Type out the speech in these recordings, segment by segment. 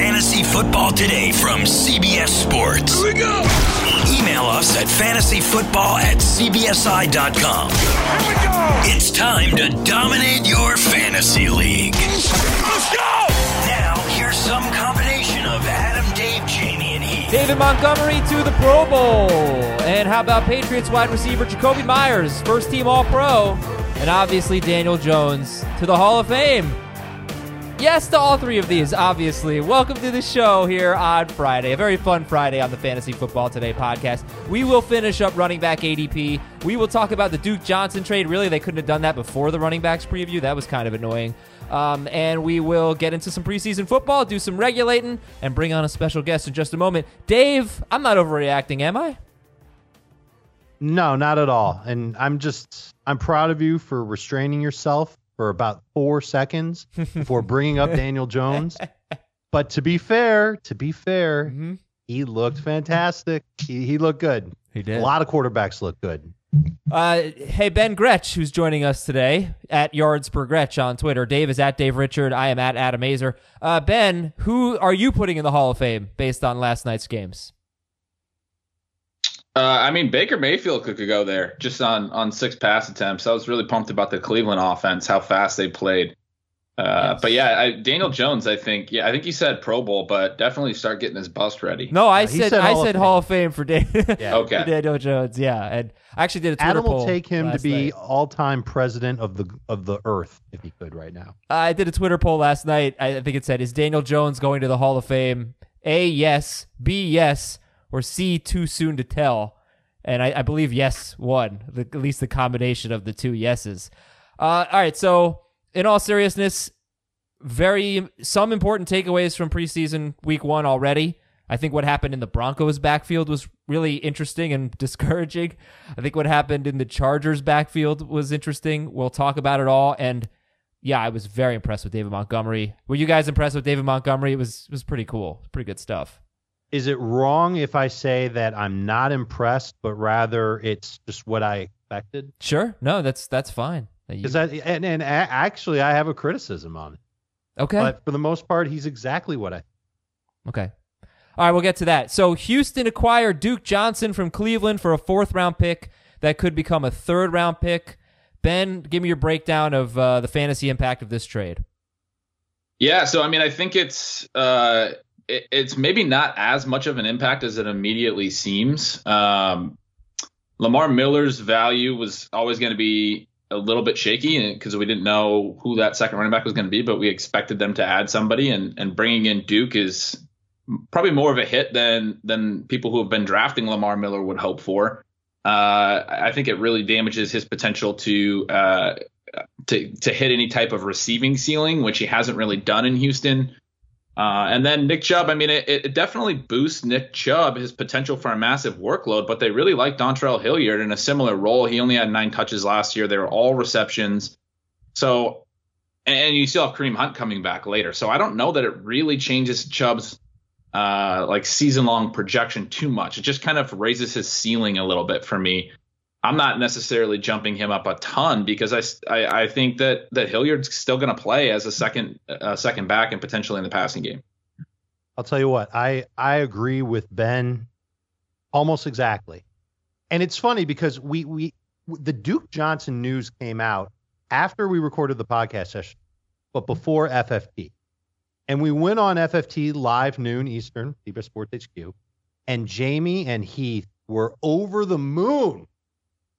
Fantasy Football Today from CBS Sports. Here we go. Email us at fantasyfootball at cbsi.com. Here we go. It's time to dominate your fantasy league. Let's go. Now, here's some combination of Adam, Dave, Jamie, and Heath. David Montgomery to the Pro Bowl. And how about Patriots wide receiver Jakobi Meyers, first team All Pro? And obviously Daniel Jones to the Hall of Fame. Yes to all three of these, obviously. Welcome to the show here on Friday. A very fun Friday on the Fantasy Football Today podcast. We will finish up running back ADP. We will talk about the Duke Johnson trade. Really, they couldn't have done that before the running backs preview. That was kind of annoying. Um, and we will get into some preseason football, do some regulating, and bring on a special guest in just a moment. Dave, I'm not overreacting, am I? No, not at all. And I'm just I'm proud of you for restraining yourself for about four seconds before bringing up Daniel Jones. But to be fair, to be fair, Mm-hmm. he looked fantastic. He, he looked good. He did. A lot of quarterbacks look good. Uh, hey, Ben Gretch, who's joining us today at Yards Per Gretch on Twitter. Dave is at Dave Richard. I am at Adam Aizer. Uh, ben, who are you putting in the Hall of Fame based on last night's games? Uh, I mean, Baker Mayfield could, could go there just on on six pass attempts. I was really pumped about the Cleveland offense, how fast they played. Uh, Yes. But yeah, I, Daniel Jones, I think, yeah, I think you said Pro Bowl, but definitely start getting his bust ready. No, I he said, said I Hall of said Hall of Fame for, Dan- Yeah. Okay. for Daniel Jones. Yeah, and I actually did a Twitter Adam will poll take him to be all-time president of the of the earth if he could right now. I did a Twitter poll last night. I think it said, "Is Daniel Jones going to the Hall of Fame?" A yes, B yes, or C too soon to tell. And I, I believe yes won. The, at least the combination of the two yeses. Uh, all right. So, in all seriousness, very some important takeaways from preseason week one already. I think what happened in the Broncos backfield was really interesting and discouraging. I think what happened in the Chargers backfield was interesting. We'll talk about it all. And yeah, I was very impressed with David Montgomery. Were you guys impressed with David Montgomery? It was it was pretty cool. Pretty good stuff. Is it wrong if I say that I'm not impressed, but rather it's just what I expected? Sure. No, that's that's fine. That you- Because and, and a- actually I have a criticism on it, okay. but for the most part he's exactly what I. Okay. All right, we'll get to that. So Houston acquired Duke Johnson from Cleveland for a fourth round pick that could become a third round pick. Ben, give me your breakdown of uh, the fantasy impact of this trade. Yeah, so I mean, I think it's uh, it, it's maybe not as much of an impact as it immediately seems. Um, Lamar Miller's value was always going to be a little bit shaky because we didn't know who that second running back was going to be, but we expected them to add somebody, and and bringing in Duke is probably more of a hit than than people who have been drafting Lamar Miller would hope for. Uh, I think it really damages his potential to uh, to to hit any type of receiving ceiling, which he hasn't really done in Houston. Uh, and then Nick Chubb, I mean, it, it definitely boosts Nick Chubb his potential for a massive workload. But they really like Dontrell Hilliard in a similar role. He only had nine touches last year. They were all receptions. So, and you still have Kareem Hunt coming back later. So I don't know that it really changes Chubb's uh, like season long projection too much. It just kind of raises his ceiling a little bit for me. I'm not necessarily jumping him up a ton because I, I, I think that that Hilliard's still going to play as a second second back and potentially in the passing game. I'll tell you what, I I agree with Ben almost exactly. And it's funny because we we the Duke Johnson news came out after we recorded the podcast session, but before FFT. And we went on FFT live noon Eastern, CBS Sports HQ, and Jamie and Heath were over the moon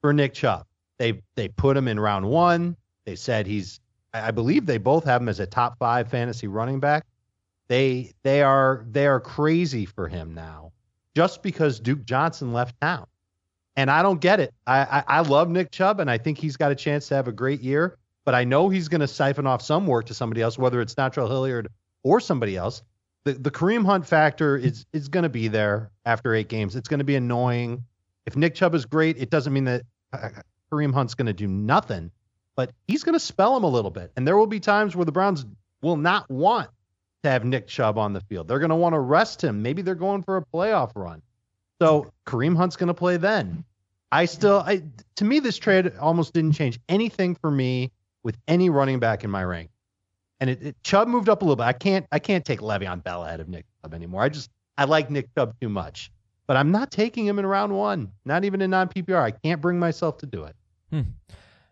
for Nick Chubb. They they put him in round one. They said he's I believe they both have him as a top five fantasy running back. They they are they are crazy for him now, just because Duke Johnson left town, and I don't get it. I I, I love Nick Chubb, and I think he's got a chance to have a great year. But I know he's going to siphon off some work to somebody else, whether it's Natrell Hilliard or somebody else. The the Kareem Hunt factor is is going to be there after eight games. It's going to be annoying. If Nick Chubb is great, it doesn't mean that Uh, Kareem Hunt's going to do nothing, but he's going to spell him a little bit. And there will be times where the Browns will not want to have Nick Chubb on the field. They're going to want to rest him. Maybe they're going for a playoff run. So Kareem Hunt's going to play then. I still, I, to me, this trade almost didn't change anything for me with any running back in my rank. And it, it, Chubb moved up a little bit. I can't I can't take Le'Veon Bell ahead of Nick Chubb anymore. I just I like Nick Chubb too much. But I'm not taking him in round one, not even in non PPR. I can't bring myself to do it. Hmm.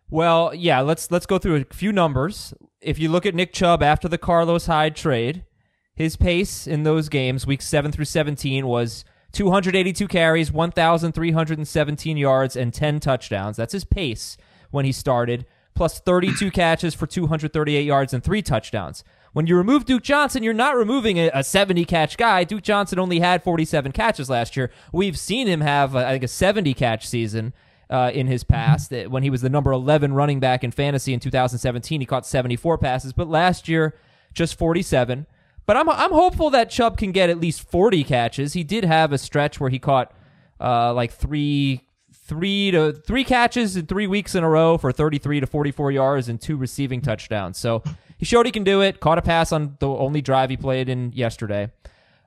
Well, yeah, let's let's go through a few numbers. If you look at Nick Chubb after the Carlos Hyde trade, his pace in those games, weeks 7 through 17 was 282 carries, 1317 yards and 10 touchdowns. That's his pace when he started, plus 32 catches for 238 yards and 3 touchdowns. When you remove Duke Johnson, you're not removing a, a 70 catch guy. Duke Johnson only had 47 catches last year. We've seen him have, uh, I think, a 70 catch season uh, in his past. Uh, when he was the number 11 running back in fantasy in 2017, he caught 74 passes, but last year, just 47. But I'm, I'm hopeful that Chubb can get at least 40 catches. He did have a stretch where he caught uh, like three three to three catches in three weeks in a row for 33 to 44 yards and two receiving touchdowns. So he showed he can do it. Caught a pass on the only drive he played in yesterday.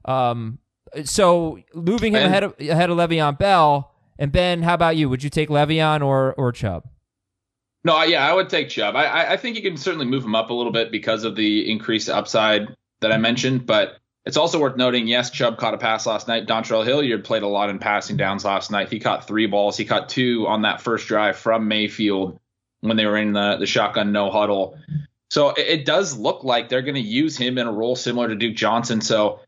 Um, so moving him and, ahead of ahead of Le'Veon Bell and Ben, how about you? Would you take Le'Veon or or Chubb? No, yeah, I would take Chubb. I I think you can certainly move him up a little bit because of the increased upside that I mentioned, but it's also worth noting, yes, Chubb caught a pass last night. Dontrell Hilliard played a lot in passing downs last night. He caught three balls. He caught two on that first drive from Mayfield when they were in the, the shotgun no huddle. So it, it does look like they're going to use him in a role similar to Duke Johnson. So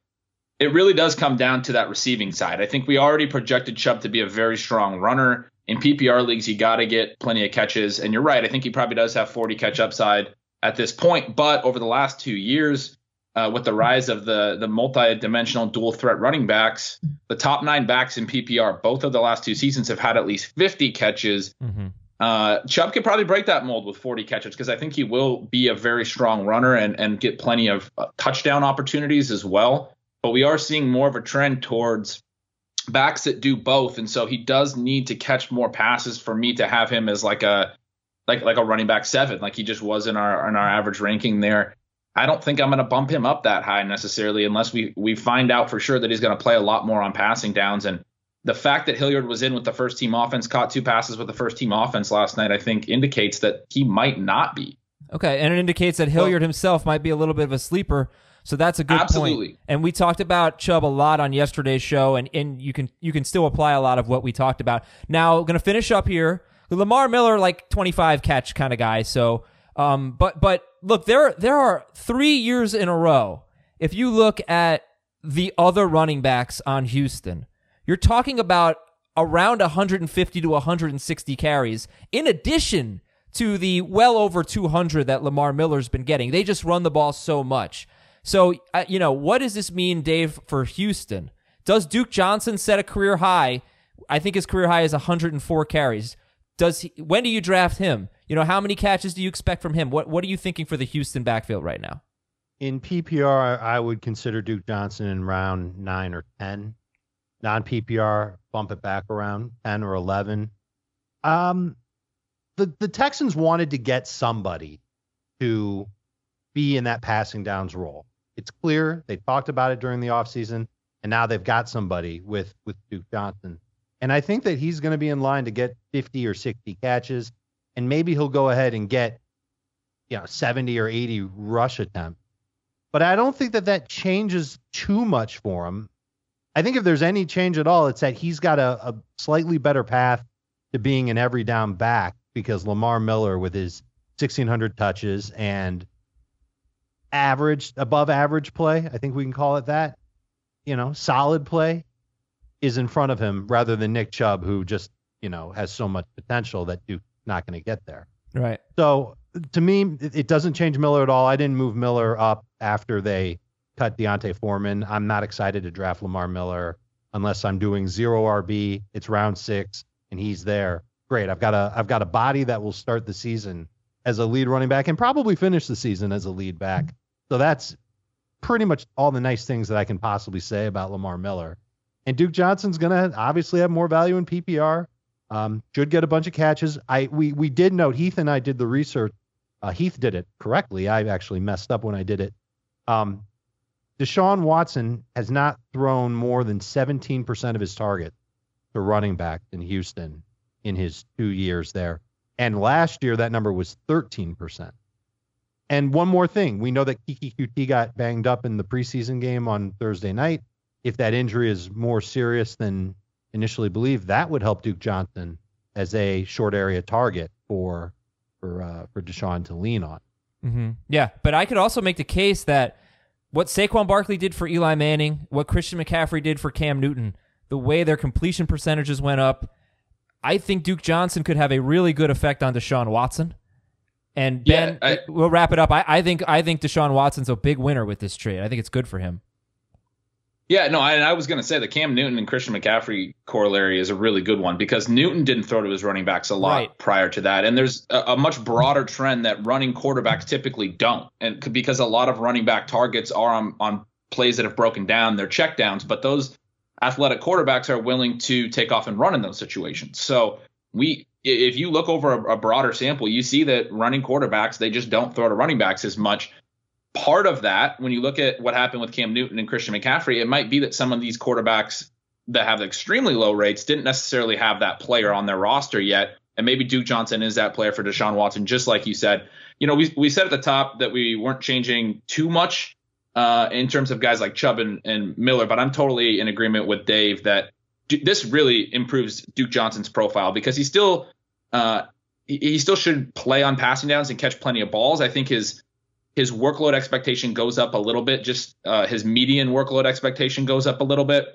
it really does come down to that receiving side. I think we already projected Chubb to be a very strong runner. In PPR leagues, you got to get plenty of catches. And you're right. I think he probably does have 40 catch upside at this point. But over the last two years, uh, with the rise of the the multi-dimensional dual threat running backs, the top nine backs in PPR, both of the last two seasons have had at least 50 catches. Mm-hmm. Uh, Chubb could probably break that mold with 40 catches because I think he will be a very strong runner and and get plenty of uh, touchdown opportunities as well. But we are seeing more of a trend towards backs that do both, and so he does need to catch more passes for me to have him as like a like like a running back seven, like he just was in our in our average ranking there. I don't think I'm going to bump him up that high necessarily unless we we find out for sure that he's going to play a lot more on passing downs. And the fact that Hilliard was in with the first team offense, caught two passes with the first team offense last night, I think indicates that he might not be. Okay, and it indicates that Hilliard well, himself might be a little bit of a sleeper. So that's a good absolutely. point. And we talked about Chubb a lot on yesterday's show, and, and you can you can still apply a lot of what we talked about. Now, going to finish up here. Lamar Miller, like 25 catch kind of guy. So um, but but look, there there are three years in a row. If you look at the other running backs on Houston, you're talking about around 150 to 160 carries, in addition to the well over 200 that Lamar Miller's been getting. They just run the ball so much. So, uh, you know, what does this mean, Dave, for Houston? Does Duke Johnson set a career high? I think his career high is 104 carries. Does he, when do you draft him? You know, how many catches do you expect from him? What What are you thinking for the Houston backfield right now? In PPR, I would consider Duke Johnson in round nine or ten. Non PPR, bump it back around ten or eleven. Um, the the Texans wanted to get somebody to be in that passing downs role. It's clear they talked about it during the offseason, and now they've got somebody with with Duke Johnson. And I think that he's going to be in line to get 50 or 60 catches and maybe he'll go ahead and get you know 70 or 80 rush attempts. But I don't think that that changes too much for him. I think if there's any change at all, it's that he's got a, a slightly better path to being an every down back because Lamar Miller with his 1600 touches and average above average play, I think we can call it that. You know, solid play is in front of him rather than Nick Chubb who just, you know, has so much potential that Duke not going to get there. Right. So to me, it doesn't change Miller at all. I didn't move Miller up after they cut D'Onta Foreman. I'm not excited to draft Lamar Miller unless I'm doing zero RB. It's round six and he's there. Great. I've got a I've got a body that will start the season as a lead running back and probably finish the season as a lead back. So that's pretty much all the nice things that I can possibly say about Lamar Miller. And Duke Johnson's gonna obviously have more value in PPR. Um, should get a bunch of catches. I we we did note Heath and I did the research. Uh, Heath did it correctly. I actually messed up when I did it. Um, Deshaun Watson has not thrown more than 17% of his target to running back in Houston in his two years there. And last year, that number was 13%. And one more thing, we know that Keke Coutee got banged up in the preseason game on Thursday night. If that injury is more serious than initially believed, that would help Duke Johnson as a short area target for for uh, for Deshaun to lean on. Mm-hmm. Yeah, but I could also make the case that what Saquon Barkley did for Eli Manning, what Christian McCaffrey did for Cam Newton, the way their completion percentages went up, I think Duke Johnson could have a really good effect on Deshaun Watson. And Ben, Yeah, I- we'll wrap it up. I, I think I think Deshaun Watson's a big winner with this trade. I think it's good for him. Yeah, no, I, I was going to say the Cam Newton and Christian McCaffrey corollary is a really good one because Newton didn't throw to his running backs a lot Right. prior to that, and there's a, a much broader trend that running quarterbacks typically don't, and because a lot of running back targets are on on plays that have broken down, they're checkdowns, but those athletic quarterbacks are willing to take off and run in those situations. So we, if you look over a, a broader sample, you see that running quarterbacks they just don't throw to running backs as much part of that, when you look at what happened with Cam Newton and Christian McCaffrey, it might be that some of these quarterbacks that have extremely low rates didn't necessarily have that player on their roster yet. And maybe Duke Johnson is that player for Deshaun Watson, just like you said. You know, we, we said at the top that we weren't changing too much uh, in terms of guys like Chubb and, and Miller, but I'm totally in agreement with Dave that d- this really improves Duke Johnson's profile because he still uh, he, he still should play on passing downs and catch plenty of balls. I think his his workload expectation goes up a little bit. Just uh, his median workload expectation goes up a little bit,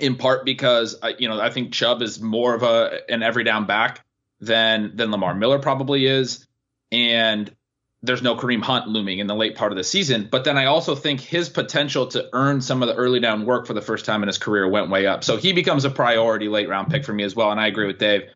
in part because uh, you know I think Chubb is more of a an every down back than than Lamar Miller probably is, and there's no Kareem Hunt looming in the late part of the season. But then I also think his potential to earn some of the early down work for the first time in his career went way up. So he becomes a priority late round pick for me as well. And I agree with Dave.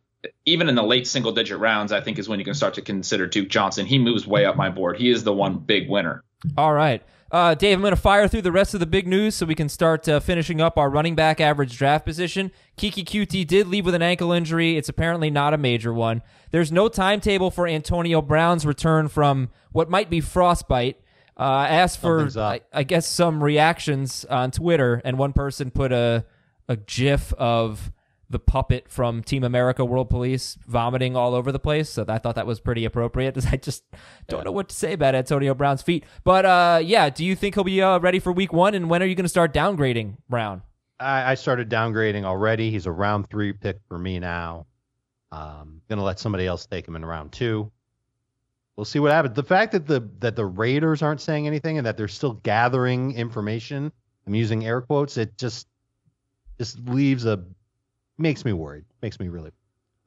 Even in the late single digit rounds, I think is when you can start to consider Duke Johnson. He moves way up my board. He is the one big winner. All right. Uh, Dave, I'm going to fire through the rest of the big news so we can start uh, finishing up our running back average draft position. Keke Coutee did leave with an ankle injury. It's apparently not a major one. There's no timetable for Antonio Brown's return from what might be frostbite. Uh, I asked for, I, I guess, some reactions on Twitter, and one person put a, a GIF of the puppet from Team America World Police vomiting all over the place. So I thought that was pretty appropriate. I just don't know what to say about Antonio Brown's feet. But uh, yeah, do you think he'll be uh, ready for week one? And when are you going to start downgrading Brown? I, I started downgrading already. He's a round three pick for me now. Um, gonna let somebody else take him in round two. We'll see what happens. The fact that the that the Raiders aren't saying anything and that they're still gathering information, I'm using air quotes. It just just leaves a makes me worried. Makes me really.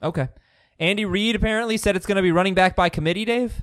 Okay. Andy Reid apparently said it's going to be running back by committee, Dave.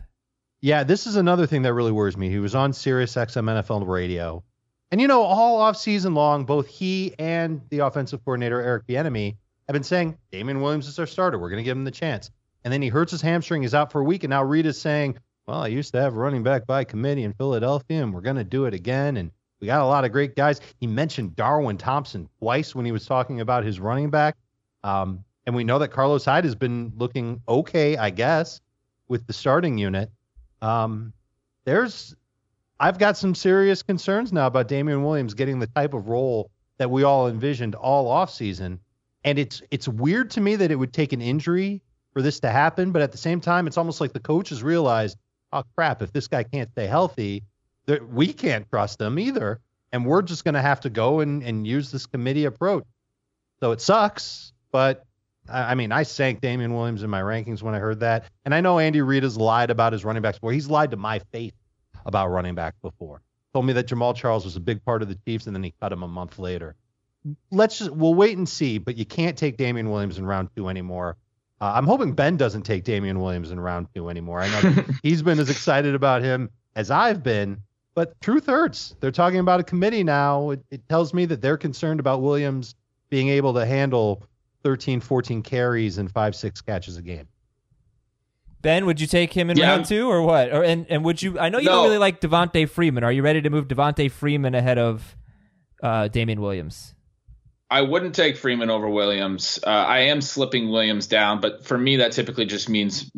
Yeah, this is another thing that really worries me. He was on Sirius XM NFL radio. And you know, all off season long, both he and the offensive coordinator Eric Bieniemy have been saying Damien Williams is our starter. We're going to give him the chance. And then he hurts his hamstring. He's out for a week. And now Reid is saying, well, I used to have running back by committee in Philadelphia, and we're going to do it again. And we got a lot of great guys. He mentioned Darwin Thompson twice when he was talking about his running back. Um, and we know that Carlos Hyde has been looking okay, I guess, with the starting unit. Um, there's, I've got some serious concerns now about Damien Williams getting the type of role that we all envisioned all offseason. And it's it's weird to me that it would take an injury for this to happen, but at the same time, it's almost like the coaches realized, oh crap, if this guy can't stay healthy, we can't trust them either, and we're just going to have to go and, and use this committee approach. So it sucks, but I I mean, I sank Damien Williams in my rankings when I heard that, and I know Andy Reid has lied about his running backs before. He's lied to my face about running back before. Told me that Jamaal Charles was a big part of the Chiefs, and then he cut him a month later. Let's just we'll wait and see, but you can't take Damien Williams in round two anymore. Uh, I'm hoping Ben doesn't take Damien Williams in round two anymore. I know he's been as excited about him as I've been, but truth hurts. They're talking about a committee now. It, it tells me that they're concerned about Williams being able to handle 13, 14 carries and five, six catches a game. Ben, would you take him in Yeah. round two or what? Or and and would you? I know you don't really like Devonta Freeman. Are you ready to move Devonta Freeman ahead of uh, Damien Williams? I wouldn't take Freeman over Williams. Uh, I am slipping Williams down, but for me, that typically just means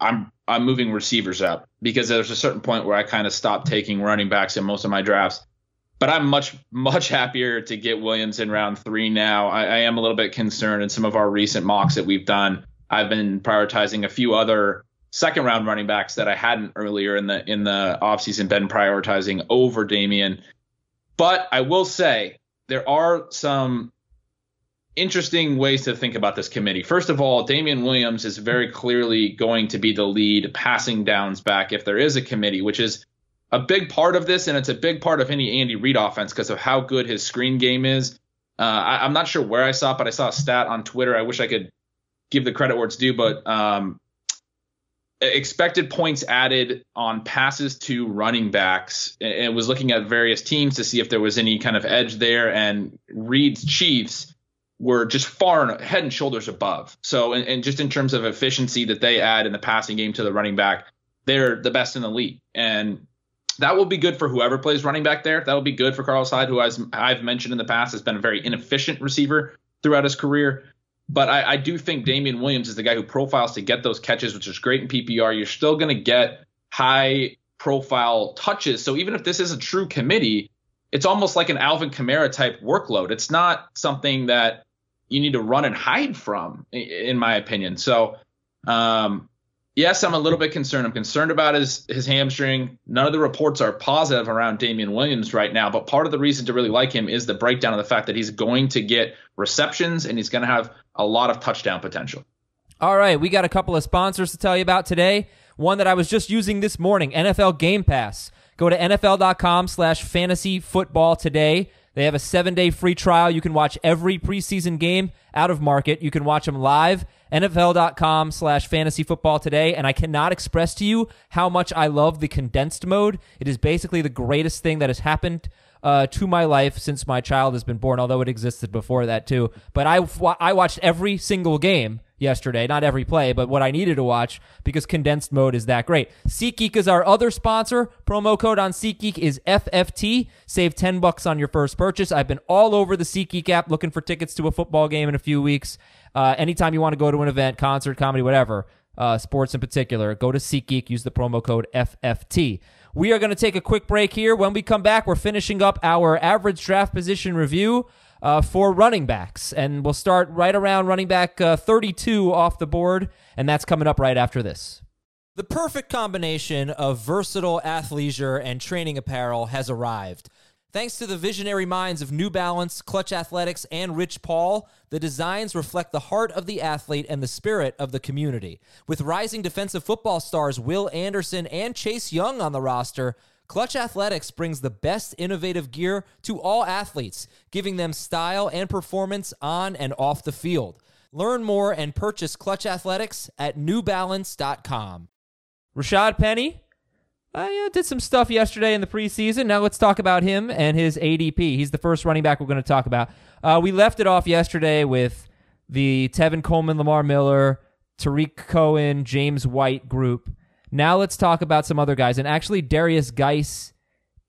I'm I'm moving receivers up because there's a certain point where I kind of stop taking running backs in most of my drafts. But I'm much much happier to get Williams in round three now. I, I am a little bit concerned in some of our recent mocks that we've done. I've been prioritizing a few other second round running backs that I hadn't earlier in the in the offseason been prioritizing over Damien. But I will say there are some interesting ways to think about this committee. First of all, Damien Williams is very clearly going to be the lead passing downs back if there is a committee, which is a big part of this, and it's a big part of any Andy Reid offense because of how good his screen game is. Uh, I, am not sure where I saw it, but I saw a stat on Twitter. I wish I could give the credit where it's due, but um, expected points added on passes to running backs and was looking at various teams to see if there was any kind of edge there. And Reid's Chiefs were just far and head and shoulders above. So, and, and just in terms of efficiency that they add in the passing game to the running back, they're the best in the league. And that will be good for whoever plays running back there. That will be good for Carlos Hyde, who as I've mentioned in the past has been a very inefficient receiver throughout his career. But I, I do think Damien Williams is the guy who profiles to get those catches, which is great in PPR. You're still going to get high profile touches. So even if this is a true committee, it's almost like an Alvin Kamara type workload. It's not something that you need to run and hide from, in my opinion. So um, yes, I'm a little bit concerned. I'm concerned about his his hamstring. None of the reports are positive around Damien Williams right now, but part of the reason to really like him is the breakdown of the fact that he's going to get receptions and he's going to have a lot of touchdown potential. All right, we got a couple of sponsors to tell you about today. One that I was just using this morning, NFL Game Pass. Go to NFL.com slash fantasy football today. They have a seven day free trial. You can watch every preseason game out of market. You can watch them live. NFL.com slash fantasy football today. And I cannot express to you how much I love the condensed mode. It is basically the greatest thing that has happened uh, to my life since my child has been born, although it existed before that too. But I, I watched every single game yesterday. Not every play, but what I needed to watch because condensed mode is that great. SeatGeek is our other sponsor. Promo code on SeatGeek is FFT. Save 10 bucks on your first purchase. I've been all over the SeatGeek app looking for tickets to a football game in a few weeks. Uh, anytime you want to go to an event, concert, comedy, whatever, uh, sports in particular, go to SeatGeek, use the promo code FFT. We are going to take a quick break here. When we come back, we're finishing up our average draft position review uh, for running backs. And we'll start right around running back uh, 32 off the board, and that's coming up right after this. The perfect combination of versatile athleisure and training apparel has arrived. Thanks to the visionary minds of New Balance, Clutch Athletics, and Rich Paul, the designs reflect the heart of the athlete and the spirit of the community. With rising defensive football stars Will Anderson and Chase Young on the roster, Clutch Athletics brings the best innovative gear to all athletes, giving them style and performance on and off the field. Learn more and purchase Clutch Athletics at newbalance.com. Rashaad Penny I uh, did some stuff yesterday in the preseason. Now let's talk about him and his ADP. He's the first running back we're going to talk about. Uh, we left it off yesterday with the Tevin Coleman, Lamar Miller, Tarik Cohen, James White group. Now let's talk about some other guys. And actually, Darius Guice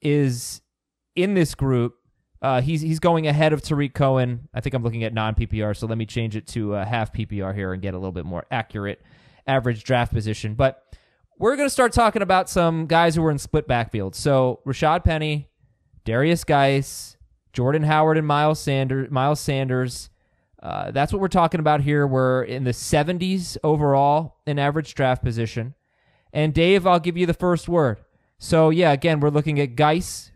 is in this group. Uh, he's he's going ahead of Tarik Cohen. I think I'm looking at non PPR, so let me change it to uh, half PPR here and get a little bit more accurate average draft position. But we're going to start talking about some guys who were in split backfield. So Rashaad Penny, Darius Guice, Jordan Howard, and Miles Sanders. Miles Sanders. Uh, that's what we're talking about here. We're in the 70s overall in average draft position. And Dave, I'll give you the first word. So, yeah, again, we're looking at Guice,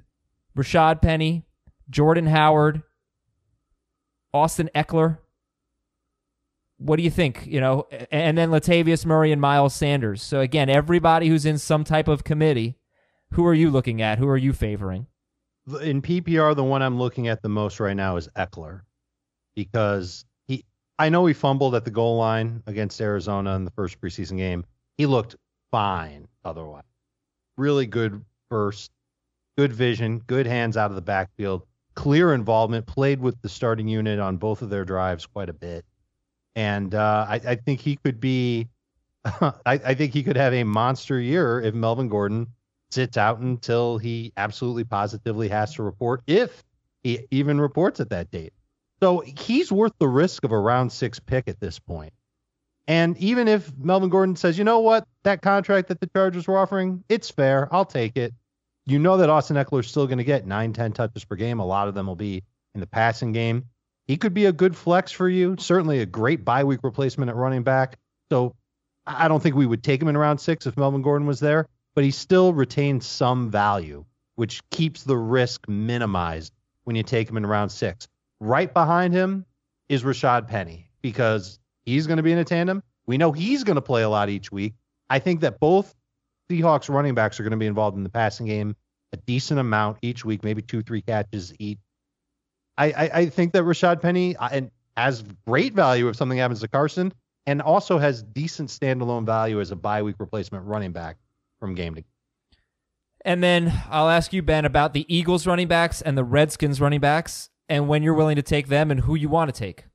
Rashaad Penny, Jordan Howard, Austin Ekeler. What do you think? You know, and then Latavius Murray and Miles Sanders. So, again, everybody who's in some type of committee, who are you looking at? Who are you favoring? In PPR, the one I'm looking at the most right now is Eckler, because he, I know he fumbled at the goal line against Arizona in the first preseason game. He looked fine otherwise. Really good first, good vision, good hands out of the backfield, clear involvement, played with the starting unit on both of their drives quite a bit. And uh, I, I, think he could be, I, I think he could have a monster year if Melvin Gordon sits out until he absolutely positively has to report, if he even reports at that date. So he's worth the risk of a round six pick at this point. And even if Melvin Gordon says, you know what, that contract that the Chargers were offering, it's fair. I'll take it. You know that Austin Ekeler is still going to get nine, 10 touches per game. A lot of them will be in the passing game. He could be a good flex for you. Certainly a great bye week replacement at running back. So I don't think we would take him in round six if Melvin Gordon was there, but he still retains some value, which keeps the risk minimized when you take him in round six. Right behind him is Rashaad Penny because he's going to be in a tandem. We know he's going to play a lot each week. I think that both Seahawks running backs are going to be involved in the passing game a decent amount each week, maybe two, three catches each. I, I, I think that Rashaad Penny uh, and has great value if something happens to Carson, and also has decent standalone value as a bye week replacement running back from game to game. And then I'll ask you, Ben, about the Eagles running backs and the Redskins running backs, and when you're willing to take them and who you want to take.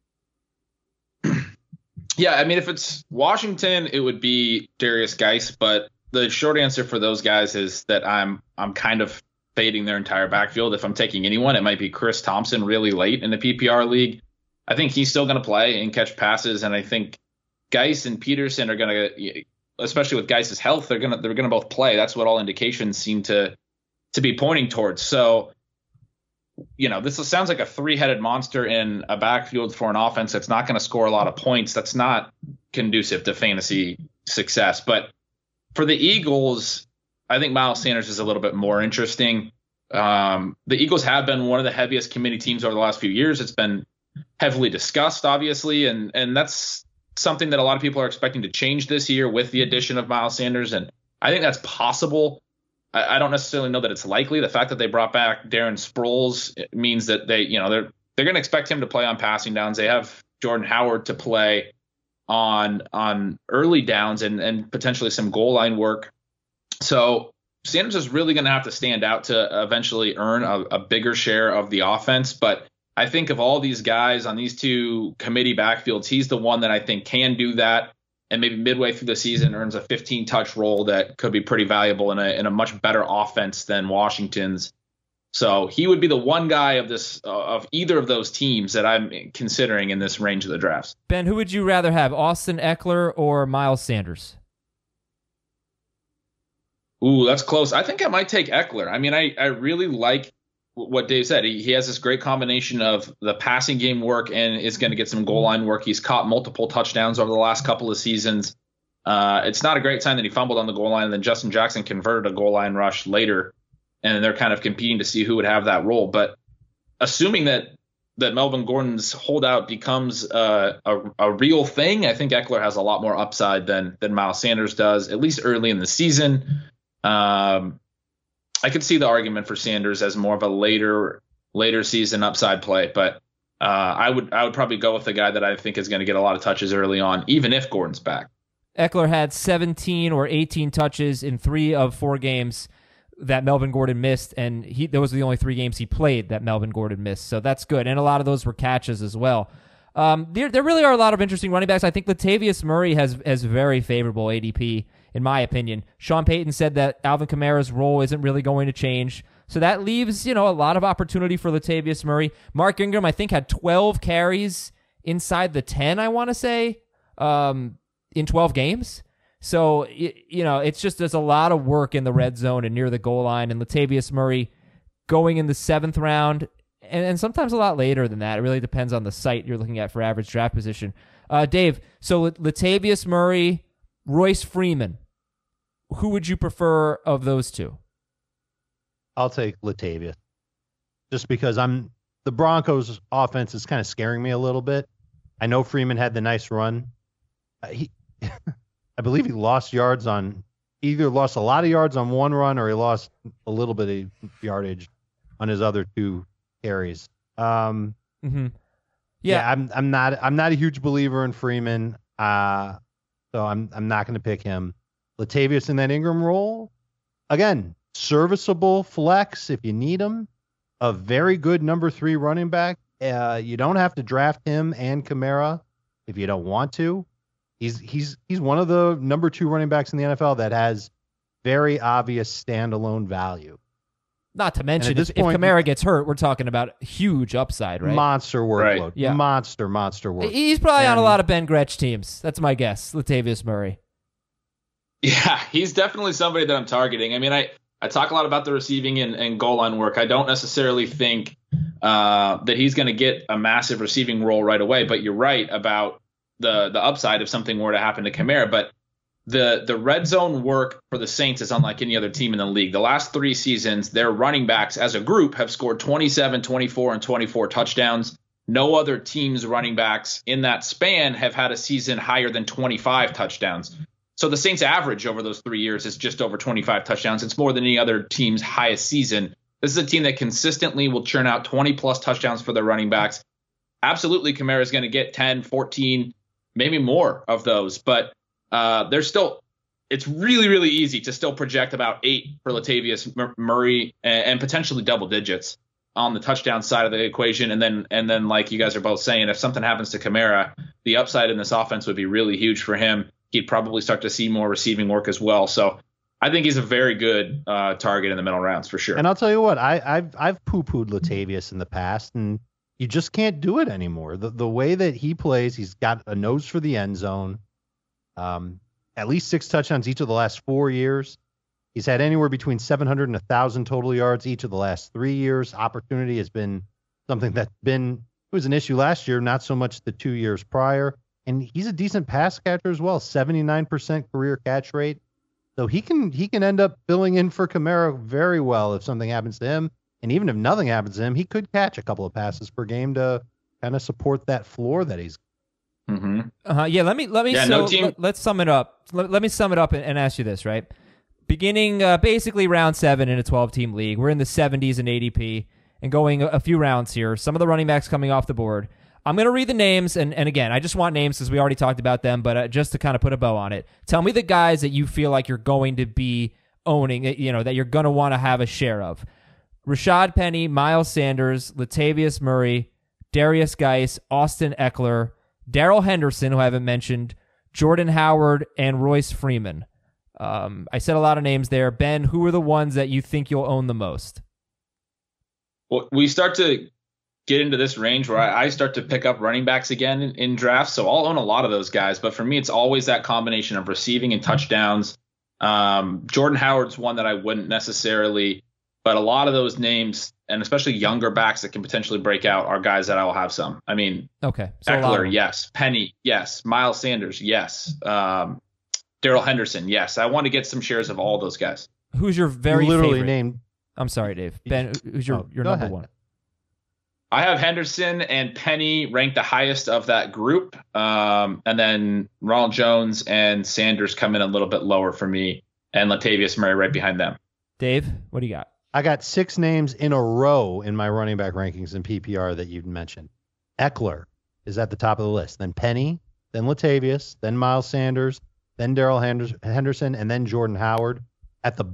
Yeah, I mean, if it's Washington, it would be Darius Guice, but the short answer for those guys is that I'm I'm kind of fading their entire backfield. If I'm taking anyone, it might be Chris Thompson really late in the PPR league. I think he's still going to play and catch passes, and I think Guice and Peterson are going to, especially with Guice's health, they're going to they're going to both play. That's what all indications seem to to be pointing towards. So you know, this sounds like a three-headed monster in a backfield for an offense that's not going to score a lot of points. That's not conducive to fantasy success. But for the Eagles, I think Miles Sanders is a little bit more interesting. Um, the Eagles have been one of the heaviest committee teams over the last few years. It's been heavily discussed, obviously, and and that's something that a lot of people are expecting to change this year with the addition of Miles Sanders. And I think that's possible. I, I don't necessarily know that it's likely. The fact that they brought back Darren Sproles means that they, you know, they're they're going to expect him to play on passing downs. They have Jordan Howard to play on on early downs and and potentially some goal line work. So Sanders is really going to have to stand out to eventually earn a, a, bigger share of the offense. But I think of all these guys on these two committee backfields, he's the one that I think can do that and maybe midway through the season earns a 15 touch role that could be pretty valuable in a in a much better offense than Washington's. So he would be the one guy of this uh, of either of those teams that I'm considering in this range of the drafts. Ben, who would you rather have, Austin Ekeler or Miles Sanders? Ooh, that's close. I think I might take Eckler. I mean, I I really like what Dave said. He, he has this great combination of the passing game work and is going to get some goal line work. He's caught multiple touchdowns over the last couple of seasons. Uh, it's not a great sign that he fumbled on the goal line and then Justin Jackson converted a goal line rush later, and they're kind of competing to see who would have that role. But assuming that that Melvin Gordon's holdout becomes uh, a, a real thing, I think Ekeler has a lot more upside than than Miles Sanders does, at least early in the season. Um, I could see the argument for Sanders as more of a later later season upside play, but uh, I would I would probably go with the guy that I think is going to get a lot of touches early on, even if Gordon's back. Ekeler had 17 or 18 touches in three of four games that Melvin Gordon missed, and he those were the only three games he played that Melvin Gordon missed. So that's good, and a lot of those were catches as well. Um, there, there really are a lot of interesting running backs. I think Latavius Murray has has very favorable ADP in my opinion. Sean Payton said that Alvin Kamara's role isn't really going to change. So that leaves, you know, a lot of opportunity for Latavius Murray. Mark Ingram, I think, had 12 carries inside the 10, I want to say, um, in 12 games. So, you know, it's just there's a lot of work in the red zone and near the goal line. And Latavius Murray going in the seventh round, and, and sometimes a lot later than that. It really depends on the site you're looking at for average draft position. Uh, Dave, so Latavius Murray, Royce Freeman. Who would you prefer of those two? I'll take Latavius. Just because I'm the Broncos offense is kind of scaring me a little bit. I know Freeman had the nice run. Uh, he I believe he lost yards on either lost a lot of yards on one run or he lost a little bit of yardage on his other two carries. Um, mm-hmm. yeah. yeah. I'm I'm not I'm not a huge believer in Freeman. Uh, so I'm I'm not going to pick him. Latavius in that Ingram role, again, serviceable flex if you need him. A very good number three running back. Uh, you don't have to draft him and Kamara if you don't want to. He's he's he's one of the number two running backs in the NFL that has very obvious standalone value. Not to mention, if, point, if Kamara gets hurt, we're talking about huge upside, right? Monster workload. Right. Yeah. Monster, monster work. He's probably and, on a lot of Ben Gretch teams. That's my guess. Latavius Murray. Yeah, he's definitely somebody that I'm targeting. I mean, I, I talk a lot about the receiving and, and goal line work. I don't necessarily think uh, that he's going to get a massive receiving role right away, but you're right about the the upside if something were to happen to Kamara. But the the red zone work for the Saints is unlike any other team in the league. The last 3 seasons, their running backs as a group have scored 27, 24 and 24 touchdowns. No other team's running backs in that span have had a season higher than 25 touchdowns. So the Saints average over those 3 years is just over 25 touchdowns. It's more than any other team's highest season. This is a team that consistently will churn out 20 plus touchdowns for their running backs. Absolutely Kamara is going to get 10, 14, maybe more of those, but uh, there's still it's really really easy to still project about eight for Latavius Murray and, and, potentially double digits on the touchdown side of the equation. And then and then like you guys are both saying, if something happens to Kamara, the upside in this offense would be really huge for him. He'd probably start to see more receiving work as well. So I think he's a very good uh, target in the middle rounds for sure. And I'll tell you what, I, I've I've poo pooed Latavius in the past, and you just can't do it anymore. The the way that he plays, he's got a nose for the end zone. Um, at least six touchdowns each of the last four years. He's had anywhere between 700 and 1,000 total yards each of the last three years. Opportunity has been something that's been it was an issue last year, not so much the two years prior. And he's a decent pass catcher as well, 79% career catch rate. So he can he can end up filling in for Kamara very well if something happens to him. And even if nothing happens to him, he could catch a couple of passes per game to kind of support that floor that he's Mm-hmm. Uh-huh. Yeah, let me let me yeah, so, no team- let, us sum it up. Let, let, me sum it up and, and ask you this, right? Beginning uh, basically round seven in a 12 team league, we're in the 70s in ADP and going a, a few rounds here. Some of the running backs coming off the board. I'm going to read the names, and, and again, I just want names because we already talked about them, but uh, just to kind of put a bow on it, tell me the guys that you feel like you're going to be owning, uh, you know, that you're going to want to have a share of. Rashaad Penny, Miles Sanders, Latavius Murray, Darius Guice, Austin Ekeler, Darrell Henderson, who I haven't mentioned, Jordan Howard, and Royce Freeman. Um, I said a lot of names there. Ben, who are the ones that you think you'll own the most? Well, we start to get into this range where I, I start to pick up running backs again in, in, drafts. So I'll own a lot of those guys. But for me, it's always that combination of receiving and touchdowns. Um, Jordan Howard's one that I wouldn't necessarily, but a lot of those names and especially younger backs that can potentially break out are guys that I will have some. I mean, okay, so Ekeler, yes. Penny, yes. Miles Sanders, yes. Um, Darrell Henderson, yes. I want to get some shares of all those guys. Who's your very literally favorite? named? I'm sorry, Dave. Ben, who's your oh, your number ahead. one? I have Henderson and Penny ranked the highest of that group, um, and then Ronald Jones and Sanders come in a little bit lower for me, and Latavius Murray right behind them. Dave, what do you got? I got six names in a row in my running back rankings in PPR that you'd mentioned. Ekeler is at the top of the list. Then Penny, then Latavius, then Miles Sanders, then Darrell Henderson, and then Jordan Howard. At the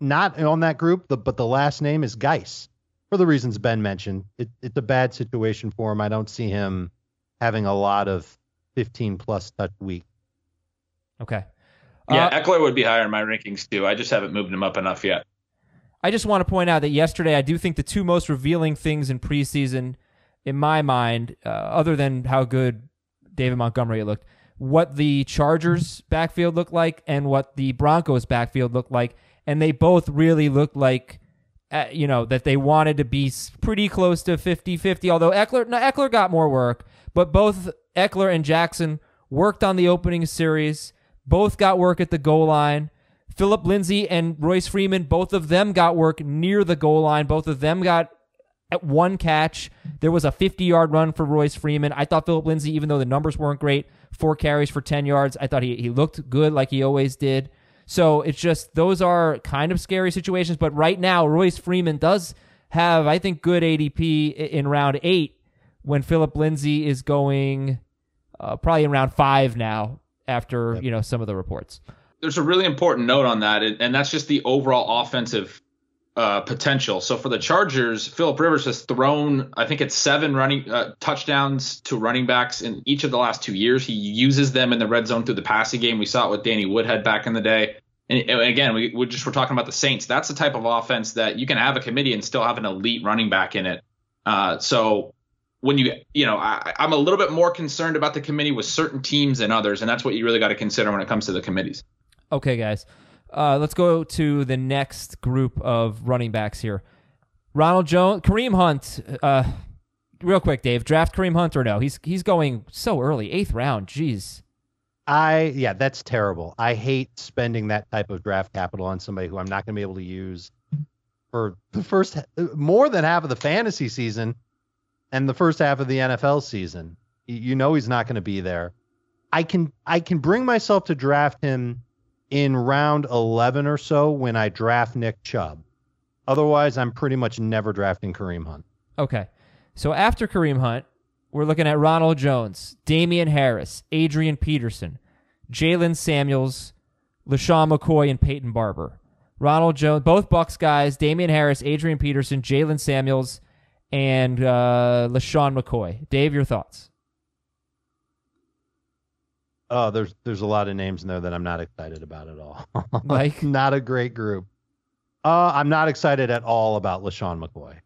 not on that group, the, but the last name is Guice for the reasons Ben mentioned. It, it's a bad situation for him. I don't see him having a lot of 15 plus touch week. Okay. Yeah, uh, Ekeler would be higher in my rankings too. I just haven't moved him up enough yet. I just want to point out that yesterday I do think the two most revealing things in preseason, in my mind, uh, other than how good David Montgomery looked, what the Chargers backfield looked like and what the Broncos backfield looked like, and they both really looked like. Uh, you know that they wanted to be pretty close to 50-50 although Ekeler no, Ekeler got more work but both Ekeler and Jackson worked on the opening series both got work at the goal line Phillip Lindsay and Royce Freeman, both of them got work near the goal line. Both of them got at one catch. There was a 50 yard run for Royce Freeman. I thought Phillip Lindsay, even though the numbers weren't great, four carries for 10 yards, I thought he, he looked good like he always did. So it's just, those are kind of scary situations. But right now, Royce Freeman does have, I think, good ADP in round eight when Phillip Lindsay is going uh, probably in round five now after, yep. you know, some of the reports there's a really important note on that, and that's just the overall offensive uh, potential. So for the Chargers, Philip Rivers has thrown, I think it's seven running uh, touchdowns to running backs in each of the last two years. He uses them in the red zone through the passing game. We saw it with Danny Woodhead back in the day. And, again, we, we just we're talking about the Saints. That's the type of offense that you can have a committee and still have an elite running back in it. Uh, so when you you know I, I'm a little bit more concerned about the committee with certain teams than others, and that's what you really got to consider when it comes to the committees. Okay, guys. Uh, let's go to the next group of running backs here. Ronald Jones, Kareem Hunt. Uh, real quick, Dave, draft Kareem Hunt or no? He's he's going so early, eighth round. Jeez. I yeah, that's terrible. I hate spending that type of draft capital on somebody who I'm not going to be able to use for the first more than half of the fantasy season and the first half of the NFL season. You know he's not going to be there. I can I can bring myself to draft him in round 11 or so when I draft Nick Chubb. Otherwise, I'm pretty much never drafting Kareem Hunt. Okay. So after Kareem Hunt, we're looking at Ronald Jones, Damien Harris, Adrian Peterson, Jaylen Samuels, LeSean McCoy, and Peyton Barber. Ronald Jones, both Bucks guys, Damien Harris, Adrian Peterson, Jaylen Samuels, and uh, LeSean McCoy. Dave, your thoughts? Oh, there's there's a lot of names in there that I'm not excited about at all. Like not a great group. Uh, I'm not excited at all about LeSean McCoy.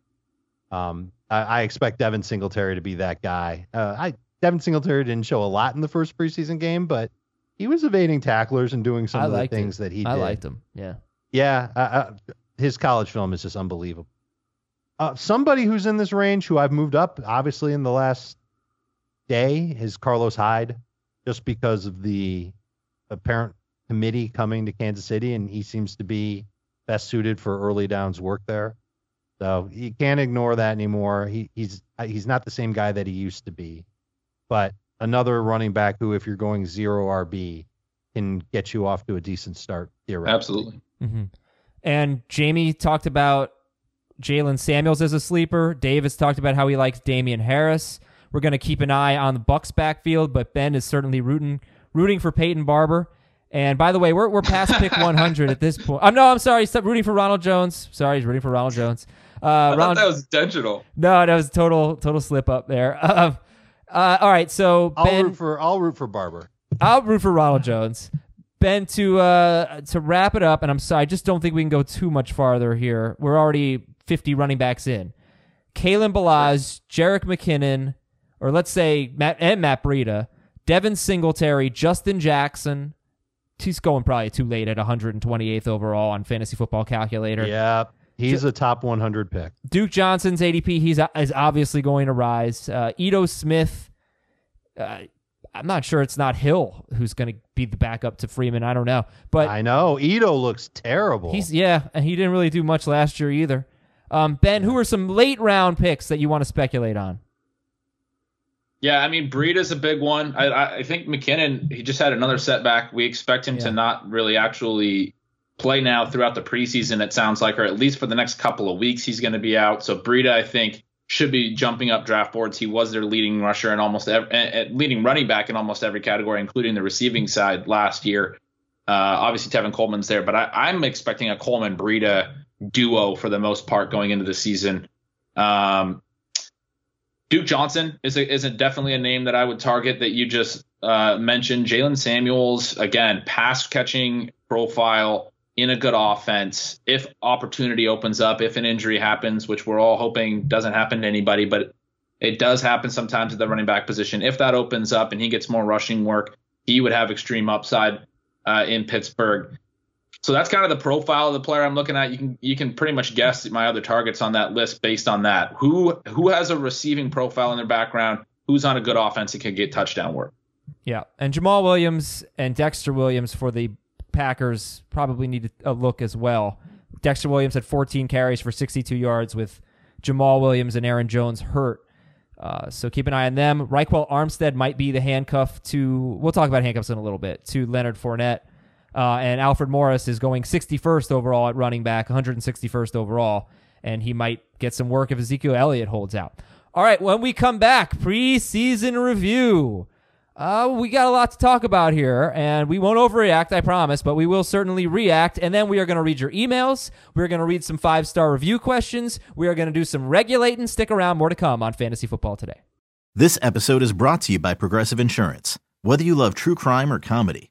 Um, I, I expect Devin Singletary to be that guy. Uh, I Devin Singletary didn't show a lot in the first preseason game, but he was evading tacklers and doing some I of the things it. that he I did. liked him. Yeah. Yeah, uh, uh, his college film is just unbelievable. Uh, somebody who's in this range who I've moved up, obviously in the last day, is Carlos Hyde, just because of the apparent committee coming to Kansas City, and he seems to be best suited for early downs work there. So you can't ignore that anymore. He, he's he's not the same guy that he used to be, but another running back who, if you're going zero RB, can get you off to a decent start theoretically. Absolutely. Mm-hmm. And Jamie talked about Jaylen Samuels as a sleeper. Dave has talked about how he likes Damien Harris. We're going to keep an eye on the Bucks backfield, but Ben is certainly rooting rooting for Peyton Barber. And by the way, we're we're past pick 100 at this point. I'm no, I'm sorry. Stop rooting for Ronald Jones. Sorry, he's rooting for Ronald Jones. Uh, I thought Ronald, that was intentional. no, that was total total slip up there. Uh, uh, all right, so I'll Ben, root for I'll root for Barber. I'll root for Ronald Jones. Ben, to uh, to wrap it up, and I'm sorry, I just don't think we can go too much farther here. We're already 50 running backs in. Kalen Ballage, Jerick McKinnon, or let's say Matt and Matt Breida, Devin Singletary, Justin Jackson. He's going probably too late at 128th overall on Fantasy Football Calculator. Yeah, he's a top 100 pick. Duke Johnson's ADP, he's is obviously going to rise. Uh, Ito Smith, uh, I'm not sure it's not Hill who's going to be the backup to Freeman. I don't know, but I know Ito looks terrible. he's yeah, and he didn't really do much last year either. Um, ben, who are some late round picks that you want to speculate on? Yeah, I mean, Breida's a big one. I, I, think McKinnon, he just had another setback. We expect him Yeah. to not really actually play now throughout the preseason, it sounds like, or at least for the next couple of weeks, he's going to be out. So Breida, I think, should be jumping up draft boards. He was their leading rusher and almost ev- eh, eh, leading running back in almost every category, including the receiving side last year. Uh, obviously, Tevin Coleman's there, but I, I'm expecting a Coleman Breida duo for the most part going into the season. Um, Duke Johnson is a, is a definitely a name that I would target that you just uh, mentioned. Jaylen Samuels, again, pass catching profile in a good offense. If opportunity opens up, if an injury happens, which we're all hoping doesn't happen to anybody, but it does happen sometimes at the running back position. If that opens up and he gets more rushing work, he would have extreme upside uh, in Pittsburgh. So that's kind of the profile of the player I'm looking at. You can you can pretty much guess my other targets on that list based on that. Who who has a receiving profile in their background? Who's on a good offense and can get touchdown work? Yeah, and Jamaal Williams and Dexter Williams for the Packers probably need a look as well. Dexter Williams had 14 carries for 62 yards with Jamaal Williams and Aaron Jones hurt. Uh, so keep an eye on them. Ryquell Armstead might be the handcuff to. We'll talk about handcuffs in a little bit to Leonard Fournette. Uh, and Alfred Morris is going 61st overall at running back, 161st overall, and he might get some work if Ezekiel Elliott holds out. All right, when we come back, preseason review. Uh, we got a lot to talk about here, and we won't overreact, I promise, but we will certainly react. And then we are going to read your emails. We're going to read some five star review questions. We are going to do some regulating. Stick around, more to come on Fantasy Football today. This episode is brought to you by Progressive Insurance. Whether you love true crime or comedy,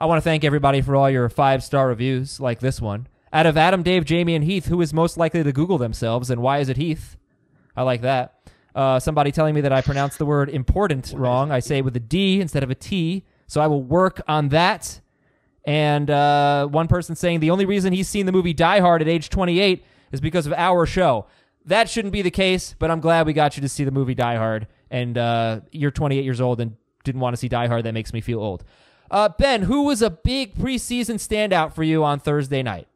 I want to thank everybody for all your five star reviews, like this one. Out of Adam, Dave, Jamie, and Heath, who is most likely to Google themselves, and why is it Heath? I like that. Uh, somebody telling me that I pronounced the word important wrong. I say it with a D instead of a T, so I will work on that. And uh, one person saying the only reason he's seen the movie Die Hard at age 28 is because of our show. That shouldn't be the case, but I'm glad we got you to see the movie Die Hard. And uh, you're 28 years old and didn't want to see Die Hard. That makes me feel old. Uh, ben, who was a big preseason standout for you on Thursday night?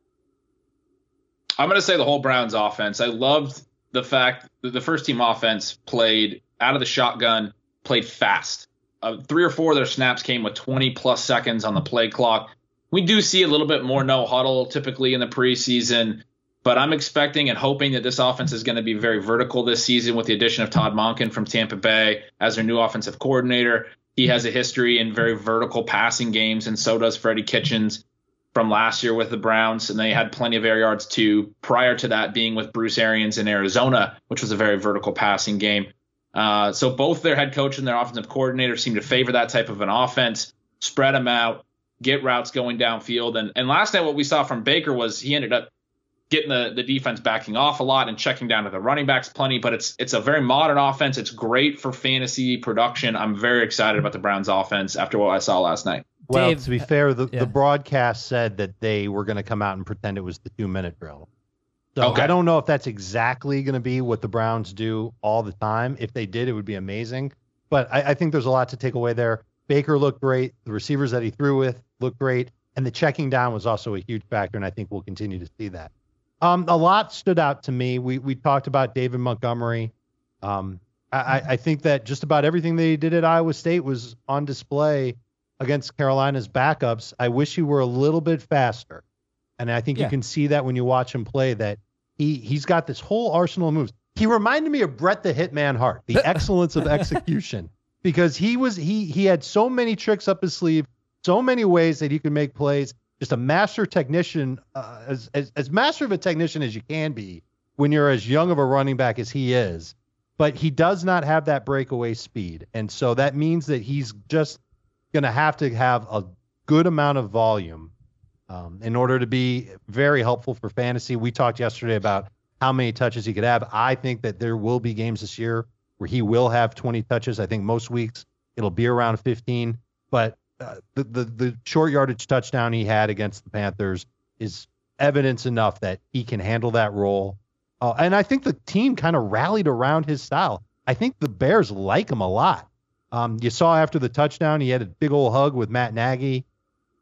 I'm going to say the whole Browns offense. I loved the fact that the first team offense played out of the shotgun, played fast. Uh, three or four of their snaps came with 20 plus seconds on the play clock. We do see a little bit more no huddle typically in the preseason, but I'm expecting and hoping that this offense is going to be very vertical this season with the addition of Todd Monken from Tampa Bay as their new offensive coordinator. He has a history in very vertical passing games, and so does Freddie Kitchens from last year with the Browns, and they had plenty of air yards too. Prior to that, being with Bruce Arians in Arizona, which was a very vertical passing game. Uh, so both their head coach and their offensive coordinator seem to favor that type of an offense. Spread them out, get routes going downfield, and and last night what we saw from Baker was he ended up getting the, the defense backing off a lot and checking down to the running backs plenty. But it's it's a very modern offense. It's great for fantasy production. I'm very excited about the Browns offense after what I saw last night. Well, Dave, to be fair, the, yeah. the broadcast said that they were going to come out and pretend it was the two minute drill. So Okay. I don't know if that's exactly going to be what the Browns do all the time. If they did, it would be amazing. But I, I think there's a lot to take away there. Baker looked great. The receivers that he threw with looked great. And the checking down was also a huge factor. And I think we'll continue to see that. Um, a lot stood out to me. We, we talked about David Montgomery. Um, I, I- think that just about everything they did at Iowa State was on display against Carolina's backups. I wish he were a little bit faster. And I think Yeah. you can see that when you watch him play that he he's got this whole arsenal of moves. He reminded me of Bret the Hitman Hart, the excellence of execution, because he was he he had so many tricks up his sleeve, so many ways that he could make plays. Just a master technician, uh, as, as as master of a technician as you can be when you're as young of a running back as he is. But he does not have that breakaway speed, and so that means that he's just going to have to have a good amount of volume um, in order to be very helpful for fantasy. We talked yesterday about how many touches he could have. I think that there will be games this year where he will have 20 touches. I think most weeks it'll be around 15. But uh, the, the the short yardage touchdown he had against the Panthers is evidence enough that he can handle that role. Uh, and I think the team kind of rallied around his style. I think the Bears like him a lot. Um, you saw after the touchdown, he had a big old hug with Matt Nagy.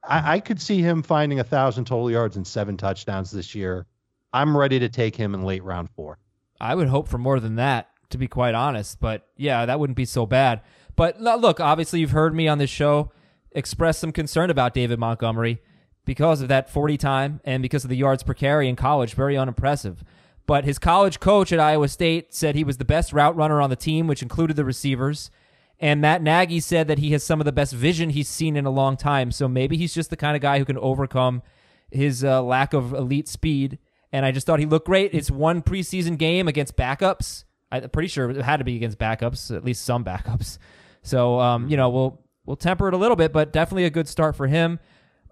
I, I could see him finding a thousand total yards and seven touchdowns this year. I'm ready to take him in late round four. I would hope for more than that, to be quite honest. But yeah, that wouldn't be so bad. But look, obviously, you've heard me on this show express some concern about David Montgomery because of that 40 time and because of the yards per carry in college. Very unimpressive. But his college coach at Iowa State said he was the best route runner on the team, which included the receivers. And Matt Nagy said that he has some of the best vision he's seen in a long time. So maybe he's just the kind of guy who can overcome his uh, lack of elite speed. And I just thought he looked great. It's one preseason game against backups. I'm pretty sure it had to be against backups, at least some backups. So um, you know, we'll we'll temper it a little bit, but definitely a good start for him.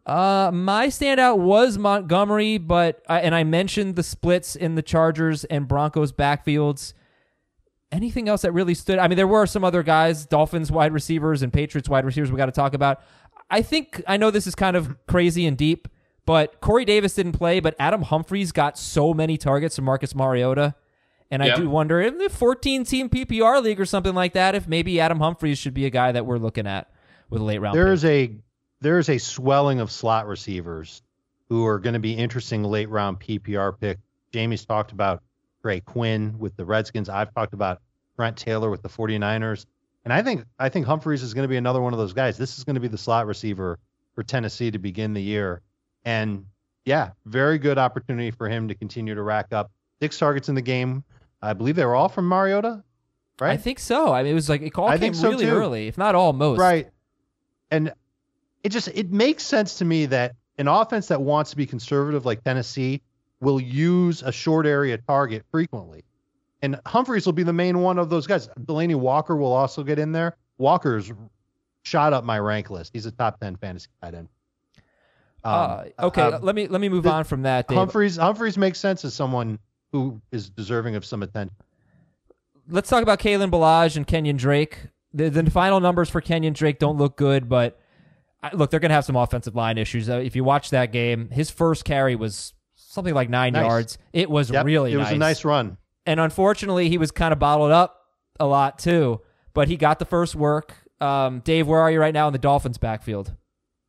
Uh, my standout was Montgomery, but I, and I mentioned the splits in the Chargers and Broncos backfields. Anything else that really stood? I mean, there were some other guys, Dolphins wide receivers and Patriots wide receivers. We got to talk about. I think I know this is kind of crazy and deep, but Corey Davis didn't play, but Adam Humphries got so many targets from Marcus Mariota. And I Yeah. do wonder if the 14 team PPR league or something like that, if maybe Adam Humphries should be a guy that we're looking at with a late round. There pick. a there is a swelling of slot receivers who are going to be interesting late round PPR pick. Jamie's talked about Trey Quinn with the Redskins. I've talked about Trent Taylor with the 49ers. And I think I think Humphries is going to be another one of those guys. This is going to be the slot receiver for Tennessee to begin the year. And yeah, very good opportunity for him to continue to rack up six targets in the game. I believe they were all from Mariota, right? I think so. I mean, it was like it all I came think so, really too. early, if not almost. Right. And it just it makes sense to me that an offense that wants to be conservative like Tennessee will use a short area target frequently. And Humphries will be the main one of those guys. Delanie Walker will also get in there. Walker's shot up my rank list. He's a top 10 fantasy tight end. Uh, Um, okay, uh, let me let me move the- on from that. Dave. Humphries Humphries makes sense as someone who is deserving of some attention. Let's talk about Kalen Ballage and Kenyon Drake. The, the final numbers for Kenyon Drake don't look good, but I, look, they're going to have some offensive line issues. Uh, if you watch that game, his first carry was something like nine Nice. yards. It was Yep, really it was nice. a nice run. and unfortunately, he was kind of bottled up a lot too. But he got the first work. Um, Dave, where are you right now in the Dolphins' backfield?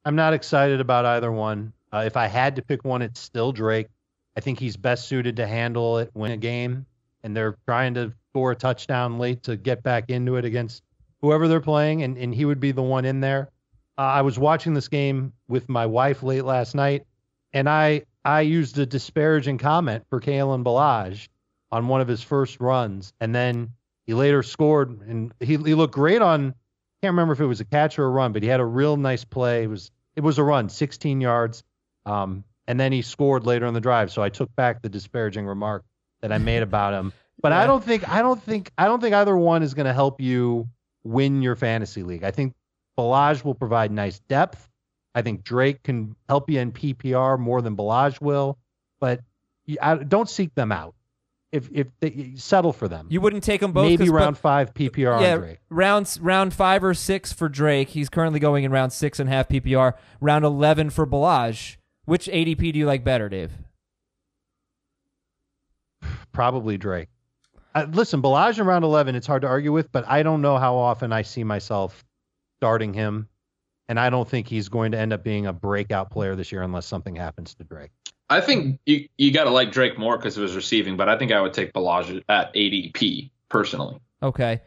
I'm not excited about either one. Uh, if I had to pick one, it's still Drake. I think he's best suited to handle it, win a game, and they're trying to score a touchdown late to get back into it against whoever they're playing, and, and he would be the one in there. Uh, I was watching this game with my wife late last night, and I I used a disparaging comment for Kalen Ballage on one of his first runs, and then he later scored, and he he looked great on. Can't remember if it was a catch or a run, but he had a real nice play. It was it was a run, 16 yards, um, and then he scored later in the drive. So I took back the disparaging remark that I made about him. But I don't think I don't think I don't think either one is going to help you win your fantasy league. I think Ballage will provide nice depth. I think Drake can help you in PPR more than Ballage will, but I, don't seek them out. If if they, settle for them, You wouldn't take them both. maybe 'cause- but- round five PPR yeah, on Drake. round round five or six for Drake. He's currently going in round six and a half PPR. Round eleven for Ballage. Which ADP do you like better, Dave? Probably Drake. Uh, listen, Ballage in round 11, it's hard to argue with, but I don't know how often I see myself starting him. And I don't think he's going to end up being a breakout player this year unless something happens to Drake. I think you you got to like Drake more because of his receiving, but I think I would take Ballage at ADP personally. Okay.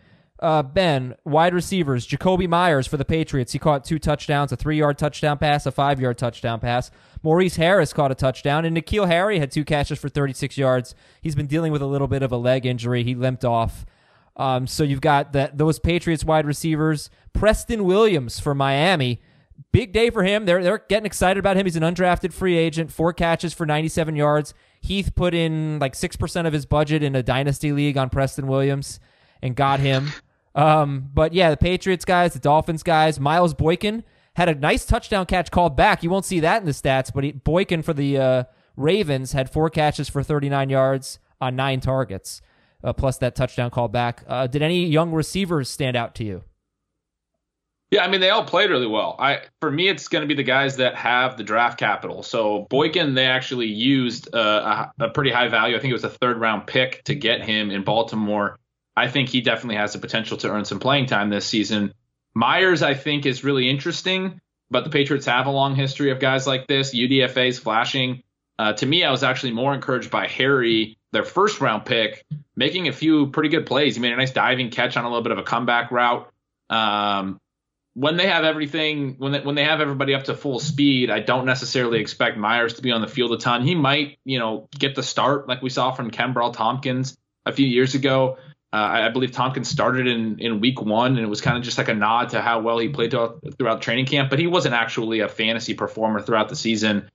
Uh, ben, wide receivers. Jakobi Meyers for the Patriots. He caught two touchdowns, a three yard touchdown pass, a five yard touchdown pass. Maurice Harris caught a touchdown, and N'Keal Harry had two catches for 36 yards. He's been dealing with a little bit of a leg injury. He limped off. Um, so you've got that those Patriots wide receivers. Preston Williams for Miami. Big day for him. They're they're getting excited about him. He's an undrafted free agent. Four catches for 97 yards. Heath put in like six percent of his budget in a dynasty league on Preston Williams and got him. Um, but yeah, the Patriots guys, the Dolphins guys, Miles Boykin had a nice touchdown catch called back. You won't see that in the stats, but he, Boykin for the uh, Ravens had four catches for 39 yards on nine targets, uh, plus that touchdown called back. Uh, did any young receivers stand out to you? Yeah, I mean they all played really well. I for me, it's going to be the guys that have the draft capital. So Boykin, they actually used uh, a, a pretty high value. I think it was a third round pick to get him in Baltimore. I think he definitely has the potential to earn some playing time this season. Meyers, I think, is really interesting, but the Patriots have a long history of guys like this. UDFA's flashing. Uh, to me, I was actually more encouraged by Harry, their first round pick, making a few pretty good plays. He made a nice diving catch on a little bit of a comeback route. Um, when they have everything, when they, when they have everybody up to full speed, I don't necessarily expect Meyers to be on the field a ton. He might, you know, get the start like we saw from Kenbrell Thompkins a few years ago. Uh, I, I believe Thompkins started in, in week one, and it was kind of just like a nod to how well he played throughout, throughout training camp. But he wasn't actually a fantasy performer throughout the season.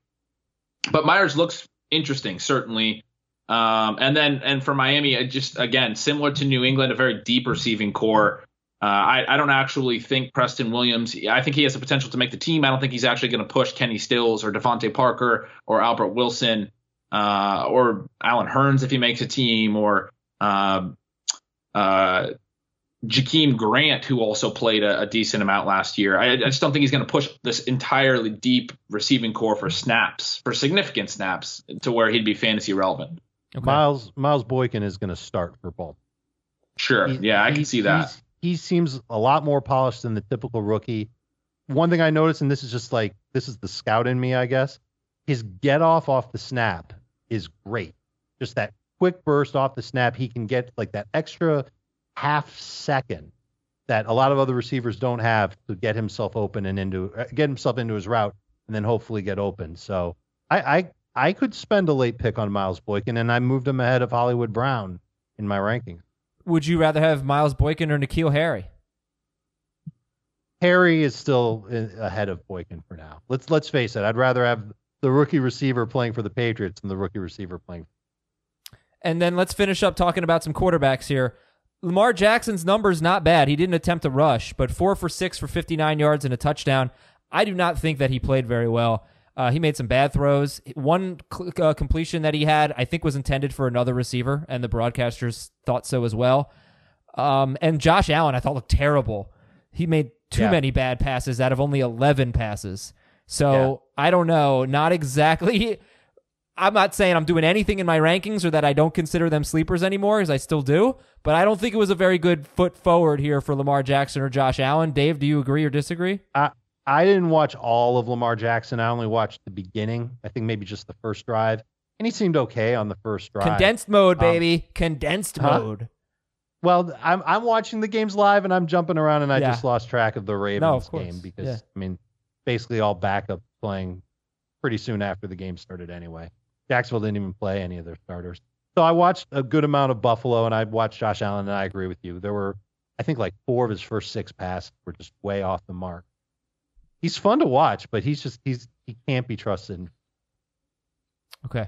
But Meyers looks interesting, certainly. Um, and then, and for Miami, I just again similar to New England, a very deep receiving corps. Uh, I, I don't actually think Preston Williams. I think he has the potential to make the team. I don't think he's actually going to push Kenny Stills or DeVante Parker or Albert Wilson uh, or Allen Hurns if he makes a team or uh, uh, Jakeem Grant, who also played a, a decent amount last year. I, I just don't think he's going to push this entirely deep receiving corps for snaps, for significant snaps, to where he'd be fantasy relevant. Okay. Miles Miles Boykin is going to start for Baltimore. Sure. He- yeah, I he- can see that. He seems a lot more polished than the typical rookie. One thing I noticed, and this is just like this is the scout in me, I guess. His get off off the snap is great. Just that quick burst off the snap, he can get like that extra half second that a lot of other receivers don't have to get himself open and into uh, get himself into his route and then hopefully get open. So I I, I could spend a late pick on Miles Boykin, and I moved him ahead of Hollywood Brown in my rankings. Would you rather have Miles Boykin or N'Keal Harry? Harry is still ahead of Boykin for now. Let's let's face it. I'd rather have the rookie receiver playing for the Patriots than the rookie receiver playing. And then let's finish up talking about some quarterbacks here. Lamar Jackson's numbers not bad. He didn't attempt a rush, but four for six for 59 yards and a touchdown. I do not think that he played very well. Uh, he made some bad throws. One cl- uh, completion that he had, I think, was intended for another receiver, and the broadcasters thought so as well. Um, and Josh Allen, I thought looked terrible. He made too Yeah. many bad passes out of only 11 passes. So I don't know. Not exactly. I'm not saying I'm doing anything in my rankings or that I don't consider them sleepers anymore, as I still do. But I don't think it was a very good foot forward here for Lamar Jackson or Josh Allen. Dave, do you agree or disagree? I I didn't watch all of Lamar Jackson. I only watched the beginning. I think maybe just the first drive, and he seemed okay on the first drive. Condensed mode, Um, baby. Condensed huh? mode. Well, I'm I'm watching the games live and I'm jumping around and I Yeah. just lost track of the Ravens of game because Yeah. I mean, basically all backup playing pretty soon after the game started anyway. Jacksonville didn't even play any of their starters. So I watched a good amount of Buffalo and I watched Josh Allen and I agree with you. There were I think like four of his first six passes were just way off the mark. He's fun to watch, but he's just he's he can't be trusted. Okay.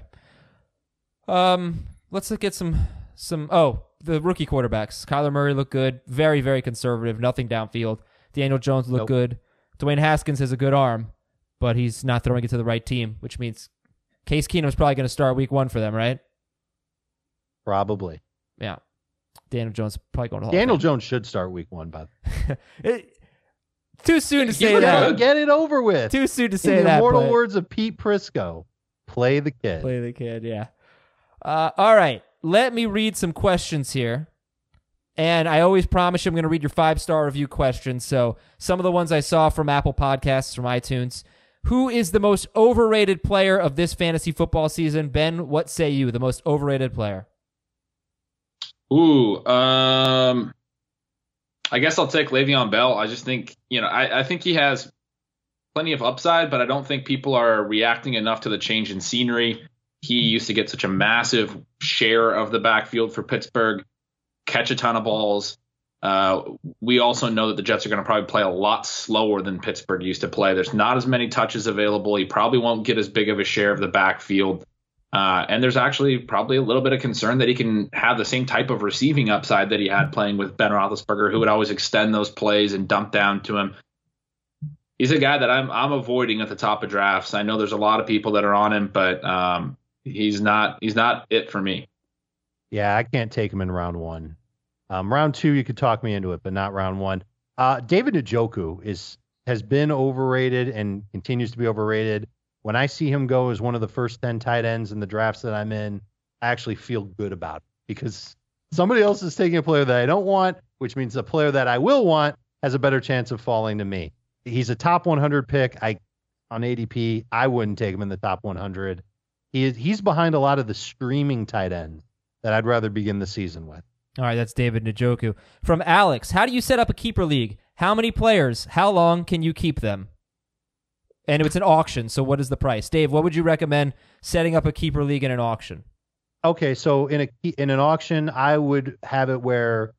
Um, let's look at some some. Oh, the rookie quarterbacks. Kyler Murray looked good. Very very conservative. Nothing downfield. Daniel Jones looked Nope. good. Dwayne Haskins has a good arm, but he's not throwing it to the right team, which means Case Keenum's probably going to start week one for them, right? Probably. Yeah. Daniel Jones probably going to Daniel. Jones should start week one, but It- too soon to say that. get it over with. Too soon to In say the that. immortal but- words of Pete Prisco, play the kid. Play the kid, yeah. Uh, all right, let me read some questions here. And I always promise you I'm going to read your five star review questions. So some of the ones I saw from Apple Podcasts, from iTunes. Who is the most overrated player of this fantasy football season? Ben, what say you? The most overrated player? Ooh, um, I guess I'll take Le'Veon Bell. I just think you know I, I think he has plenty of upside, but I don't think people are reacting enough to the change in scenery. He used to get such a massive share of the backfield for Pittsburgh, catch a ton of balls. Uh, we also know that the Jets are going to probably play a lot slower than Pittsburgh used to play. There's not as many touches available. He probably won't get as big of a share of the backfield. Uh, and there's actually probably a little bit of concern that he can have the same type of receiving upside that he had playing with Ben Roethlisberger, who would always extend those plays and dump down to him. He's a guy that I'm I'm avoiding at the top of drafts. I know there's a lot of people that are on him, but um, he's not he's not it for me. Yeah, I can't take him in round one. Um, round two, you could talk me into it, but not round one. Uh, David Njoku is has been overrated and continues to be overrated. When I see him go as one of the first ten tight ends in the drafts that I'm in, I actually feel good about it because somebody else is taking a player that I don't want, which means the player that I will want has a better chance of falling to me. He's a top 100 pick. I on ADP, I wouldn't take him in the top 100. He is, he's behind a lot of the streaming tight ends that I'd rather begin the season with. All right, that's David Njoku. From Alex, how do you set up a keeper league? How many players? How long can you keep them? And it's an auction, so what is the price? Dave, what would you recommend setting up a keeper league in an auction? Okay, so in a in an auction, I would have it where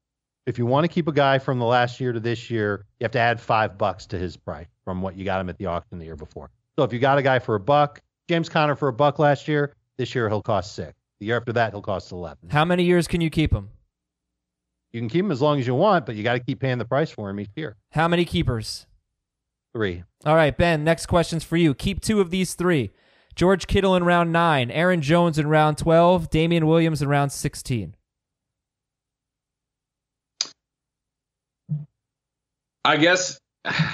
if you want to keep a guy from the last year to this year, you have to add five bucks to his price from what you got him at the auction the year before. So if you got a guy for a buck, James Conner for a buck last year, this year he'll cost six. The year after that, he'll cost eleven. How many years can you keep him? You can keep him as long as you want, but you got to keep paying the price for him each year. How many keepers? Three. All right, Ben, next question's for you. Keep two of these three. George Kittle in round nine, Aaron Jones in round 12, Damien Williams in round 16. I guess,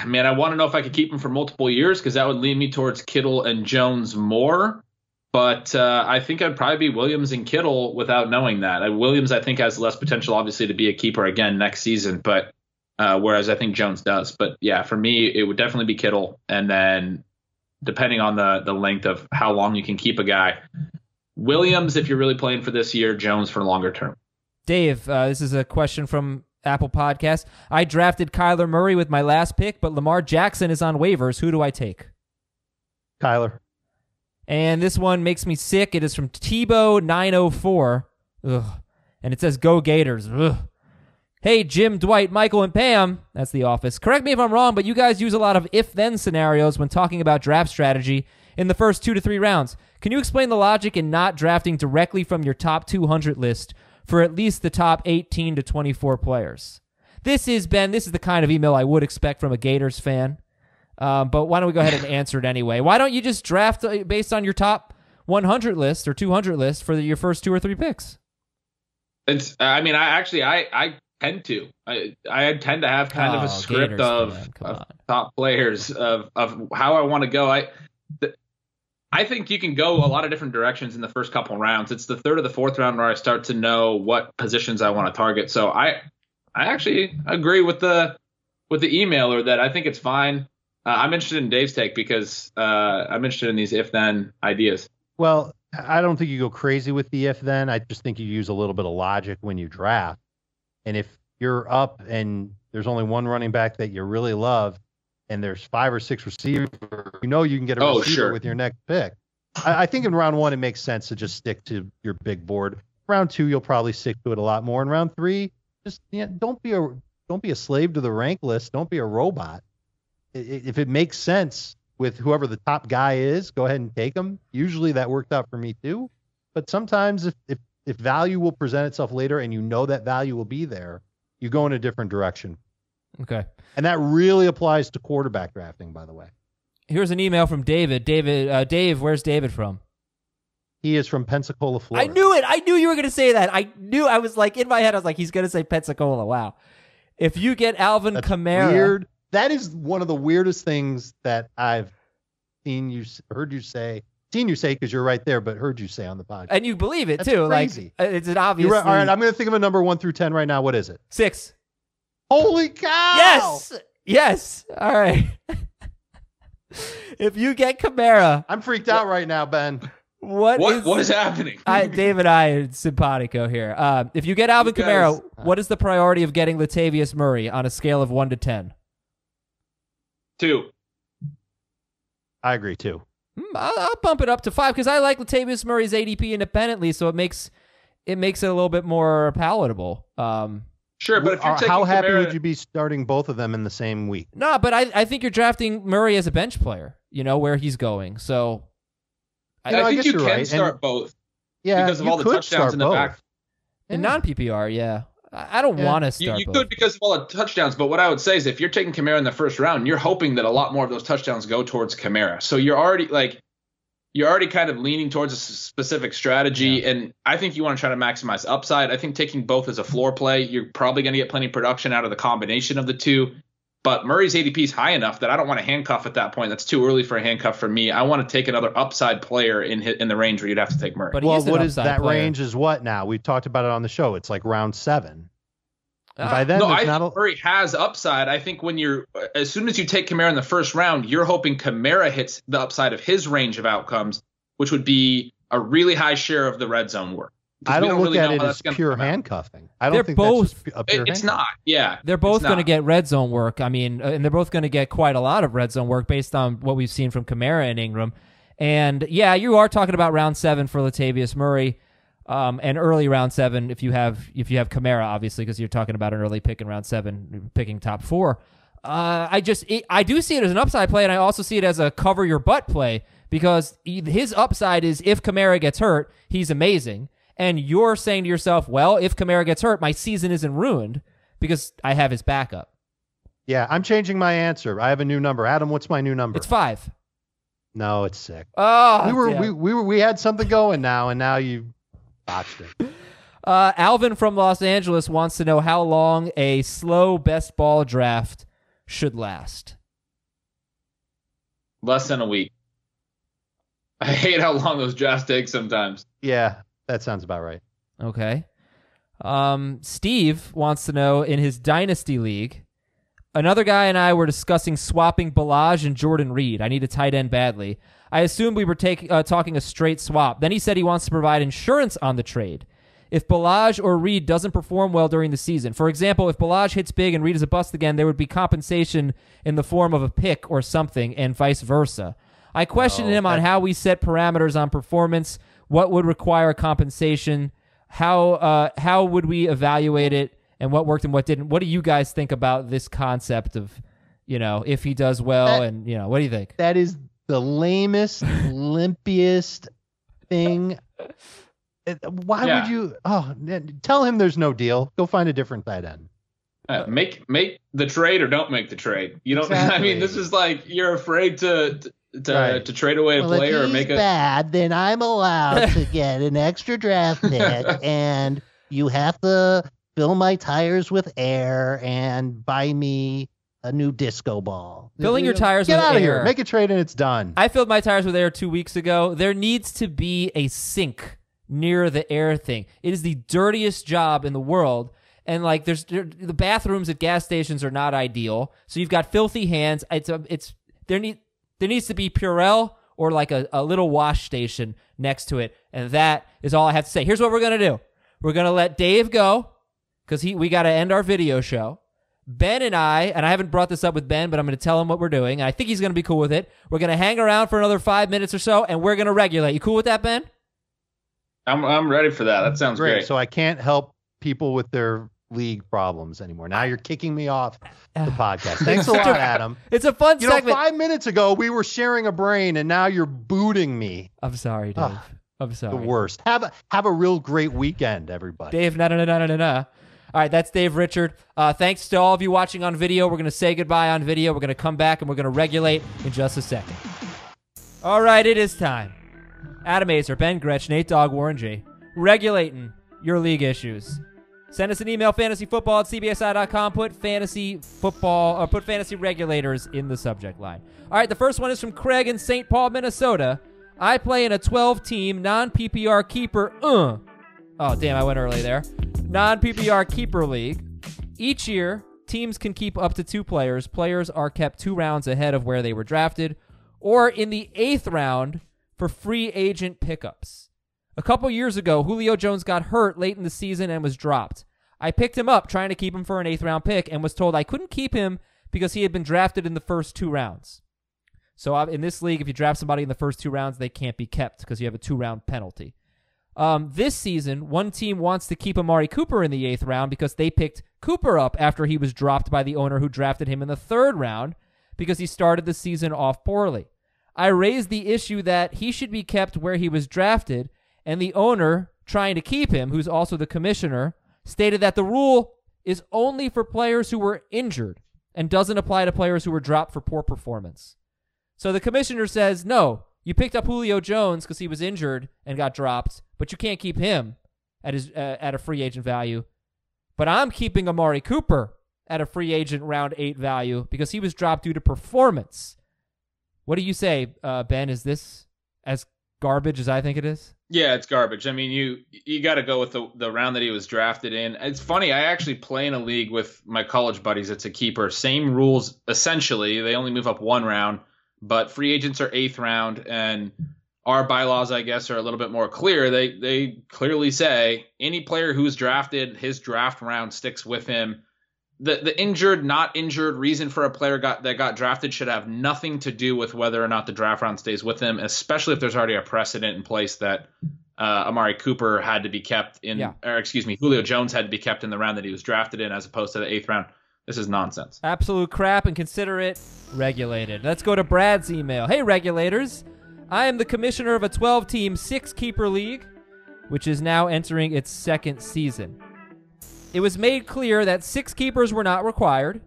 man, I want to know if I could keep him for multiple years because that would lead me towards Kittle and Jones more. But uh, I think I'd probably be Williams and Kittle without knowing that. Uh, Williams, I think, has less potential, obviously, to be a keeper again next season. But uh, whereas I think Jones does. But yeah, for me, it would definitely be Kittle, and then depending on the the length of how long you can keep a guy, Williams if you're really playing for this year, Jones for longer term. Dave, uh, this is a question from Apple Podcast. I drafted Kyler Murray with my last pick, but Lamar Jackson is on waivers. Who do I take? Kyler. And this one makes me sick. It is from Tebow904. Ugh. And it says, Go Gators. Ugh. Hey, Jim, Dwight, Michael, and Pam. That's the office. Correct me if I'm wrong, but you guys use a lot of if then scenarios when talking about draft strategy in the first two to three rounds. Can you explain the logic in not drafting directly from your top 200 list for at least the top 18 to 24 players? This is, Ben, this is the kind of email I would expect from a Gators fan. Um, but why don't we go ahead and answer it anyway? Why don't you just draft uh, based on your top 100 list or 200 list for the, your first two or three picks? It's. I mean, I actually, I, I tend to. I, I tend to have kind of Oh, a script Gators of, of top players of of how I want to go. I. I think you can go a lot of different directions in the first couple rounds. It's the third or the fourth round where I start to know what positions I want to target. So I, I actually agree with the with the emailer that I think it's fine. Uh, I'm interested in Dave's take because uh, I'm interested in these if then ideas. Well, I don't think you go crazy with the if then. I just think you use a little bit of logic when you draft. And if you're up and there's only one running back that you really love, and there's five or six receivers, you know you can get a Oh, receiver sure. with your next pick. I, I think in round one it makes sense to just stick to your big board. Round two you'll probably stick to it a lot more. In round three, just yeah, don't be a don't be a slave to the rank list. Don't be a robot. If it makes sense with whoever the top guy is, go ahead and take him. Usually that worked out for me too. But sometimes if if if value will present itself later and you know that value will be there, you go in a different direction. Okay. And that really applies to quarterback drafting, by the way. Here's an email from David. David, uh, Dave, where's David from? He is from Pensacola, Florida. I knew it. I knew you were going to say that. I knew. I was like in my head. I was like, he's going to say Pensacola. Wow. If you get Alvin That's Kamara, weird. That is one of the weirdest things that I've seen you heard you say, seen you say because you're right there, but heard you say on the podcast. and you believe it That's too. crazy. Like uh, it's an obvious. Right. All right, I'm going to think of a number one through ten right now. What is it? six. Holy cow! Yes. Yes. All right. if you get Kamara, I'm freaked out right now, Ben. what What is- what is happening? I, Dave and I are simpatico here. Uh, if you get Alvin You guys- Kamara, what is the priority of getting Latavius Murray on a scale of one to ten? Two. I agree too. Hmm, I'll, I'll bump it up to five because I like Latavius Murray's ADP independently, so it makes it makes it a little bit more palatable. Um, Sure, but if you're Uh, taking How happy Kamara- would you be starting both of them in the same week? no, but I, I think you're drafting Murray as a bench player. You know where he's going, so I, You know, I think guess you you're can right, and- start both Yeah, because of all the touchdowns in the both. back. in non PPR, yeah, I, I don't Yeah. want to You, start. you both. could because of all the touchdowns, but what I would say is if you're taking Kamara in the first round, you're hoping that a lot more of those touchdowns go towards Kamara. So you're already like you're already kind of leaning towards a specific strategy, and I think you want to try to maximize upside. I think taking both as a floor play, you're probably going to get plenty of production out of the combination of the two. But Murray's ADP is high enough that I don't want to handcuff at that point. That's too early for a handcuff for me. I want to take another upside player in in the range where you'd have to take Murray. But Well, is what is that player. range? Is what now? We've talked about it on the show. It's like round seven. And Ah, by then, no, there's I not think a, Murray has upside. I think when you're as soon as you take Kamara in the first round, you're hoping Kamara hits the upside of his range of outcomes, which would be a really high share of the red zone work. 'Cause I we don't look really at it as pure handcuffing. I don't They're think both- that's just a pure It- it's not. Yeah, They're both going to get red zone work. I mean, uh, and they're both going to get quite a lot of red zone work based on what we've seen from Kamara and Ingram. And yeah, you are talking about round seven for Latavius Murray, um, and early round seven if you have if you have Kamara, obviously, because you're talking about an early pick in round seven, picking top four. Uh, I just it, I do see it as an upside play, and I also see it as a cover your butt play because he- his upside is if Kamara gets hurt, he's amazing. And you're saying to yourself, well, if Kamara gets hurt, my season isn't ruined because I have his backup. Yeah, I'm changing my answer. I have a new number. Adam, what's my new number? It's five. no, it's six. Oh, we were damn. we, we were we had something going now, and now you botched it. Uh, Alvin from Los Angeles wants to know how long a slow best ball draft should last. less than a week. I hate how long those drafts take sometimes. Yeah, that sounds about right. Okay. Um, Steve wants to know in his dynasty league. Another guy and I were discussing swapping Ballage and Jordan Reed. I need a tight end badly. I assumed we were take, uh, talking a straight swap. Then he said he wants to provide insurance on the trade. If Ballage or Reed doesn't perform well during the season, for example, if Ballage hits big and Reed is a bust again, there would be compensation in the form of a pick or something, and vice versa. I questioned No, him on how we set parameters on performance, what would require compensation, how uh, how would we evaluate it, and what worked and what didn't. What do you guys think about this concept of, you know, if he does well, That- and you know, what do you think? That is the lamest, limpiest thing. Why Yeah. would you? Oh, tell him there's no deal. Go find a different tight end. Uh, make make the trade or don't make the trade. You don't. I mean, this is like you're afraid to to, to, Right. to trade away a well, player if or make a. bad, then I'm allowed to get an extra draft pick, and you have to fill my tires with air and buy me a new disco ball. Filling your tires Get with out of air. here. Make a trade and it's done. I filled my tires with air two weeks ago. There needs to be a sink near the air thing. It is the dirtiest job in the world. And like, there's there, the bathrooms at gas stations are not ideal. So you've got filthy hands. It's a, it's there need there needs to be Purell or like a, a little wash station next to it. And that is all I have to say. Here's what we're gonna do. We're gonna let Dave go because he we got to end our video show. Ben and I, and I haven't brought this up with Ben, but I'm going to tell him what we're doing. And I think he's going to be cool with it. We're going to hang around for another five minutes or so, and we're going to regulate. You cool with that, Ben? I'm I'm ready for that. That sounds Great. great. So I can't help people with their league problems anymore. Now you're kicking me off the podcast. Thanks a lot, Adam. It's a fun You know, segment. five minutes ago we were sharing a brain, and now you're booting me. I'm sorry, Dave. Ugh, I'm sorry. The worst. Have a have a real great weekend, everybody. Dave, na na na na na na. All right, that's Dave Richard. Uh, thanks to all of you watching on video. We're going to say goodbye on video. We're going to come back and we're going to regulate in just a second. All right, it is time. Adam Aizer, Ben Gretch, Nate Dogg, Warren G. Regulating your league issues. Send us an email, fantasyfootball at cbsi.com. Put fantasy football or put fantasy regulators in the subject line. All right, the first one is from Craig in St. Paul, Minnesota. I play in a 12 team non PPR keeper. Uh. Oh, damn, I went early there. Non PPR keeper league. Each year, teams can keep up to two players. Players are kept two rounds ahead of where they were drafted, or in the eighth round for free agent pickups. A couple years ago, Julio Jones got hurt late in the season and was dropped. I picked him up trying to keep him for an eighth round pick and was told I couldn't keep him because he had been drafted in the first two rounds. So uh, in this league, if you draft somebody in the first two rounds, they can't be kept because you have a two round penalty. Um, this season, one team wants to keep Amari Cooper in the eighth round because they picked Cooper up after he was dropped by the owner who drafted him in the third round because he started the season off poorly. I raised the issue that he should be kept where he was drafted, and the owner, trying to keep him, who's also the commissioner, stated that the rule is only for players who were injured and doesn't apply to players who were dropped for poor performance. So the commissioner says, no, you picked up Julio Jones because he was injured and got dropped, but you can't keep him at his uh, at a free agent value. But I'm keeping Amari Cooper at a free agent round eight value because he was dropped due to performance. What do you say, uh, Ben? Is this as garbage as I think it is? Yeah, it's garbage. I mean, you you got to go with the the round that he was drafted in. It's funny. I actually play in a league with my college buddies. It's a keeper. Same rules essentially. They only move up one round, but free agents are eighth round, and our bylaws, I guess, are a little bit more clear. They they clearly say any player who's drafted, his draft round sticks with him. The the injured, not injured reason for a player got that got drafted should have nothing to do with whether or not the draft round stays with them, especially if there's already a precedent in place that uh, Amari Cooper had to be kept in, Yeah. or excuse me, Julio Jones had to be kept in the round that he was drafted in, as opposed to the eighth round. This is nonsense. Absolute crap and consider it regulated. Let's go to Brad's email. Hey, regulators. I am the commissioner of a 12 team, six keeper league, which is now entering its second season. It was made clear that six keepers were not required,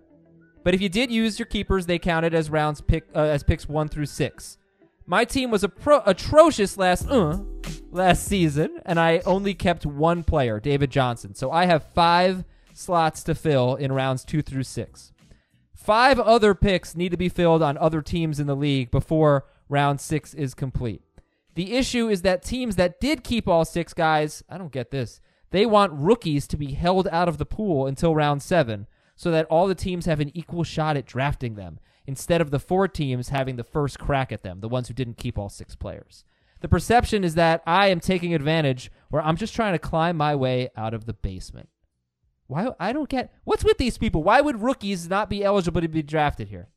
but if you did use your keepers, they counted as rounds pick uh, as picks one through six. My team was appro- atrocious last uh, last season, and I only kept one player, David Johnson. So I have five slots to fill in rounds two through six. Five other picks need to be filled on other teams in the league before round six is complete. The issue is that teams that did keep all six guys, I don't get this. They want rookies to be held out of the pool until round seven so that all the teams have an equal shot at drafting them instead of the four teams having the first crack at them, the ones who didn't keep all six players. The perception is that I am taking advantage where I'm just trying to climb my way out of the basement. Why I don't get what's with these people? Why would rookies not be eligible to be drafted here?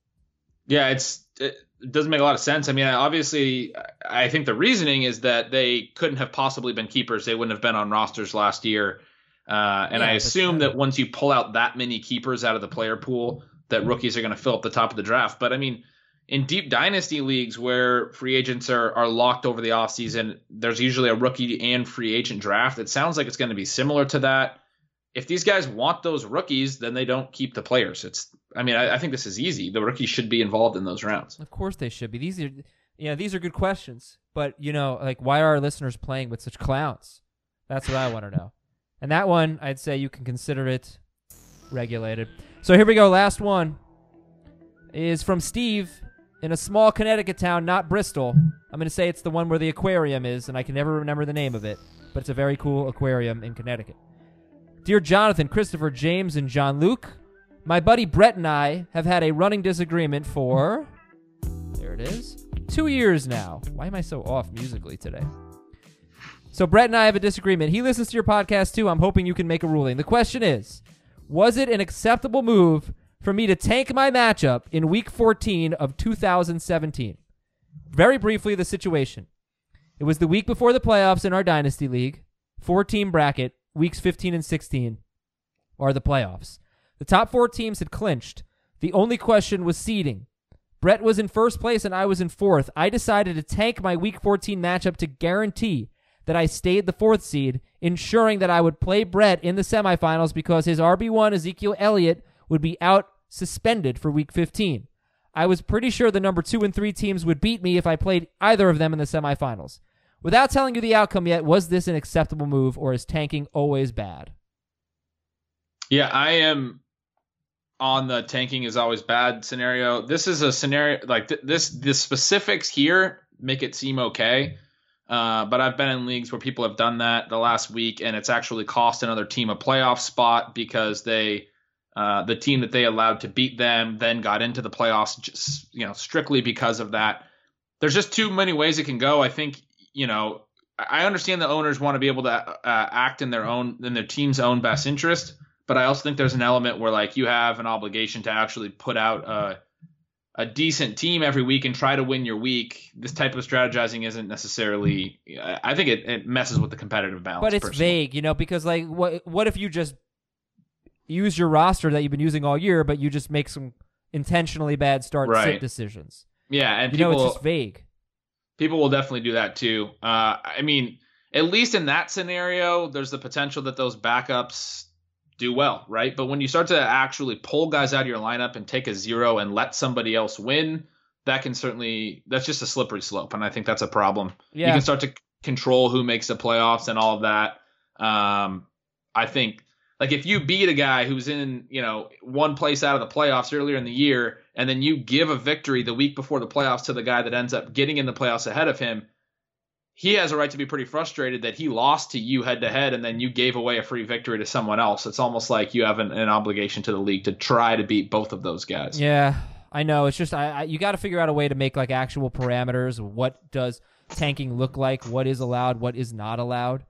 Yeah, it's it doesn't make a lot of sense. I mean, obviously, I think the reasoning is that they couldn't have possibly been keepers. They wouldn't have been on rosters last year. Uh, and Yeah, I assume that once you pull out that many keepers out of the player pool, that rookies are going to fill up the top of the draft. But I mean, in deep dynasty leagues where free agents are, are locked over the offseason, there's usually a rookie and free agent draft. It sounds like it's going to be similar to that. if these guys want those rookies, then they don't keep the players. It's I mean, I, I think this is easy. The rookies should be involved in those rounds. Of course they should be. These are yeah, these are good questions. But you know, like why are our listeners playing with such clowns? That's what I want to know. And that one, I'd say you can consider it regulated. So here we go. Last one is from Steve in a small Connecticut town, not Bristol. I'm going to say it's the one where the aquarium is, and I can never remember the name of it, but it's a very cool aquarium in Connecticut. Dear Jonathan, Christopher, James, and John Luke, my buddy Bret and I have had a running disagreement for. There it is. Two years now. Why am I so off musically today? So, Bret and I have a disagreement. He listens to your podcast too. I'm hoping you can make a ruling. The question is Was it an acceptable move for me to tank my matchup in week 14 of 2017? Very briefly, the situation. It was the week before the playoffs in our Dynasty League, four team bracket, weeks 15 and 16 are the playoffs. The top four teams had clinched. The only question was seeding. Bret was in first place and I was in fourth. I decided to tank my week 14 matchup to guarantee that I stayed the fourth seed, ensuring that I would play Bret in the semifinals because his RB1 Ezekiel Elliott would be out suspended for week 15. I was pretty sure the number two and three teams would beat me if I played either of them in the semifinals. Without telling you the outcome yet, was this an acceptable move or is tanking always bad? Yeah, I am on the tanking is always bad scenario. This is a scenario like th- this. The specifics here make it seem okay, uh, but I've been in leagues where people have done that the last week, and it's actually cost another team a playoff spot because they, uh, the team that they allowed to beat them, then got into the playoffs, just you know, strictly because of that. There's just too many ways it can go. I think you know. I understand the owners want to be able to uh, act in their own in their team's own best interest but I also think there's an element where like you have an obligation to actually put out a a decent team every week and try to win your week. This type of strategizing isn't necessarily. I think it, it messes with the competitive balance. But it's personally. vague, you know, because like what what if you just use your roster that you've been using all year, but you just make some intentionally bad start Right. sit decisions? Yeah, and You people know, it's just vague. people will definitely do that too. Uh, I mean, at least in that scenario, there's the potential that those backups do well, right? But when you start to actually pull guys out of your lineup and take a zero and let somebody else win, that can certainly that's just a slippery slope, and I think that's a problem. Yeah. You can start to control who makes the playoffs and all of that. Um, I think like if you beat a guy who's in you know one place out of the playoffs earlier in the year, and then you give a victory the week before the playoffs to the guy that ends up getting in the playoffs ahead of him, he has a right to be pretty frustrated that he lost to you head to head, and then you gave away a free victory to someone else. It's almost like you have an, an obligation to the league to try to beat both of those guys. Yeah, I know. It's just I, I you got to figure out a way to make like actual parameters. What does tanking look like? What is allowed? What is not allowed?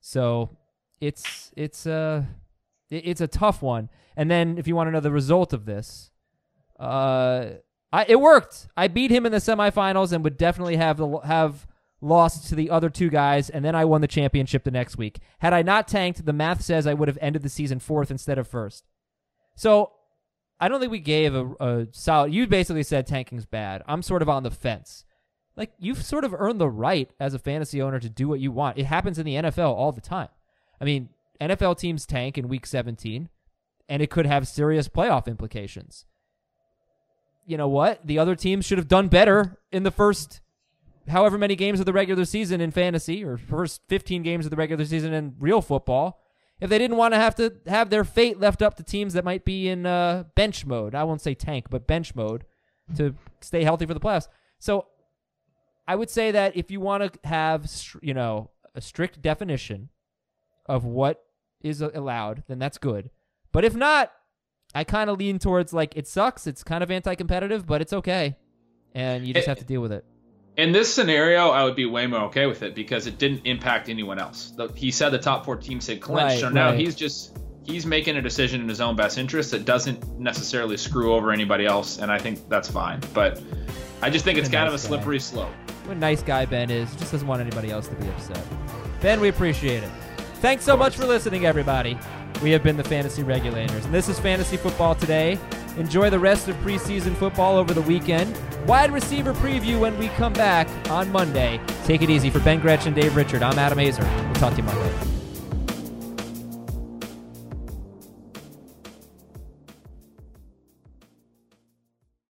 So it's it's a it- it's a tough one. And then if you want to know the result of this, uh, I it worked. I beat him in the semifinals and would definitely have the have lost to the other two guys, and then I won the championship the next week. Had I not tanked, the math says I would have ended the season fourth instead of first. So I don't think we gave a, a solid. You basically said tanking's bad. I'm sort of on the fence. Like you've sort of earned the right as a fantasy owner to do what you want. It happens in the NFL all the time. I mean, NFL teams tank in week 17, and it could have serious playoff implications. You know what? The other teams should have done better in the first however many games of the regular season in fantasy or first 15 games of the regular season in real football if they didn't want to have to have their fate left up to teams that might be in uh, bench mode. I won't say tank, but bench mode to stay healthy for the playoffs. So I would say that if you want to have, you know, a strict definition of what is allowed, then that's good. But if not, I kind of lean towards like it sucks. It's kind of anti-competitive, but it's okay, and you just It- have to deal with it. In this scenario, I would be way more okay with it because it didn't impact anyone else. He said the top four teams had clinched, Right, so now right. he's just he's making a decision in his own best interest that doesn't necessarily screw over anybody else, and I think that's fine. But I just think it's He's a kind of a nice guy. slippery slope. What a nice guy Ben is. Just doesn't want anybody else to be upset. Ben, we appreciate it. Thanks so much for listening, everybody. We have been the Fantasy Regulators, and this is Fantasy Football Today. Enjoy the rest of preseason football over the weekend. Wide receiver preview when we come back on Monday. Take it easy. For Ben Gretch, Dave Richard, I'm Adam Aizer. We'll talk to you Monday.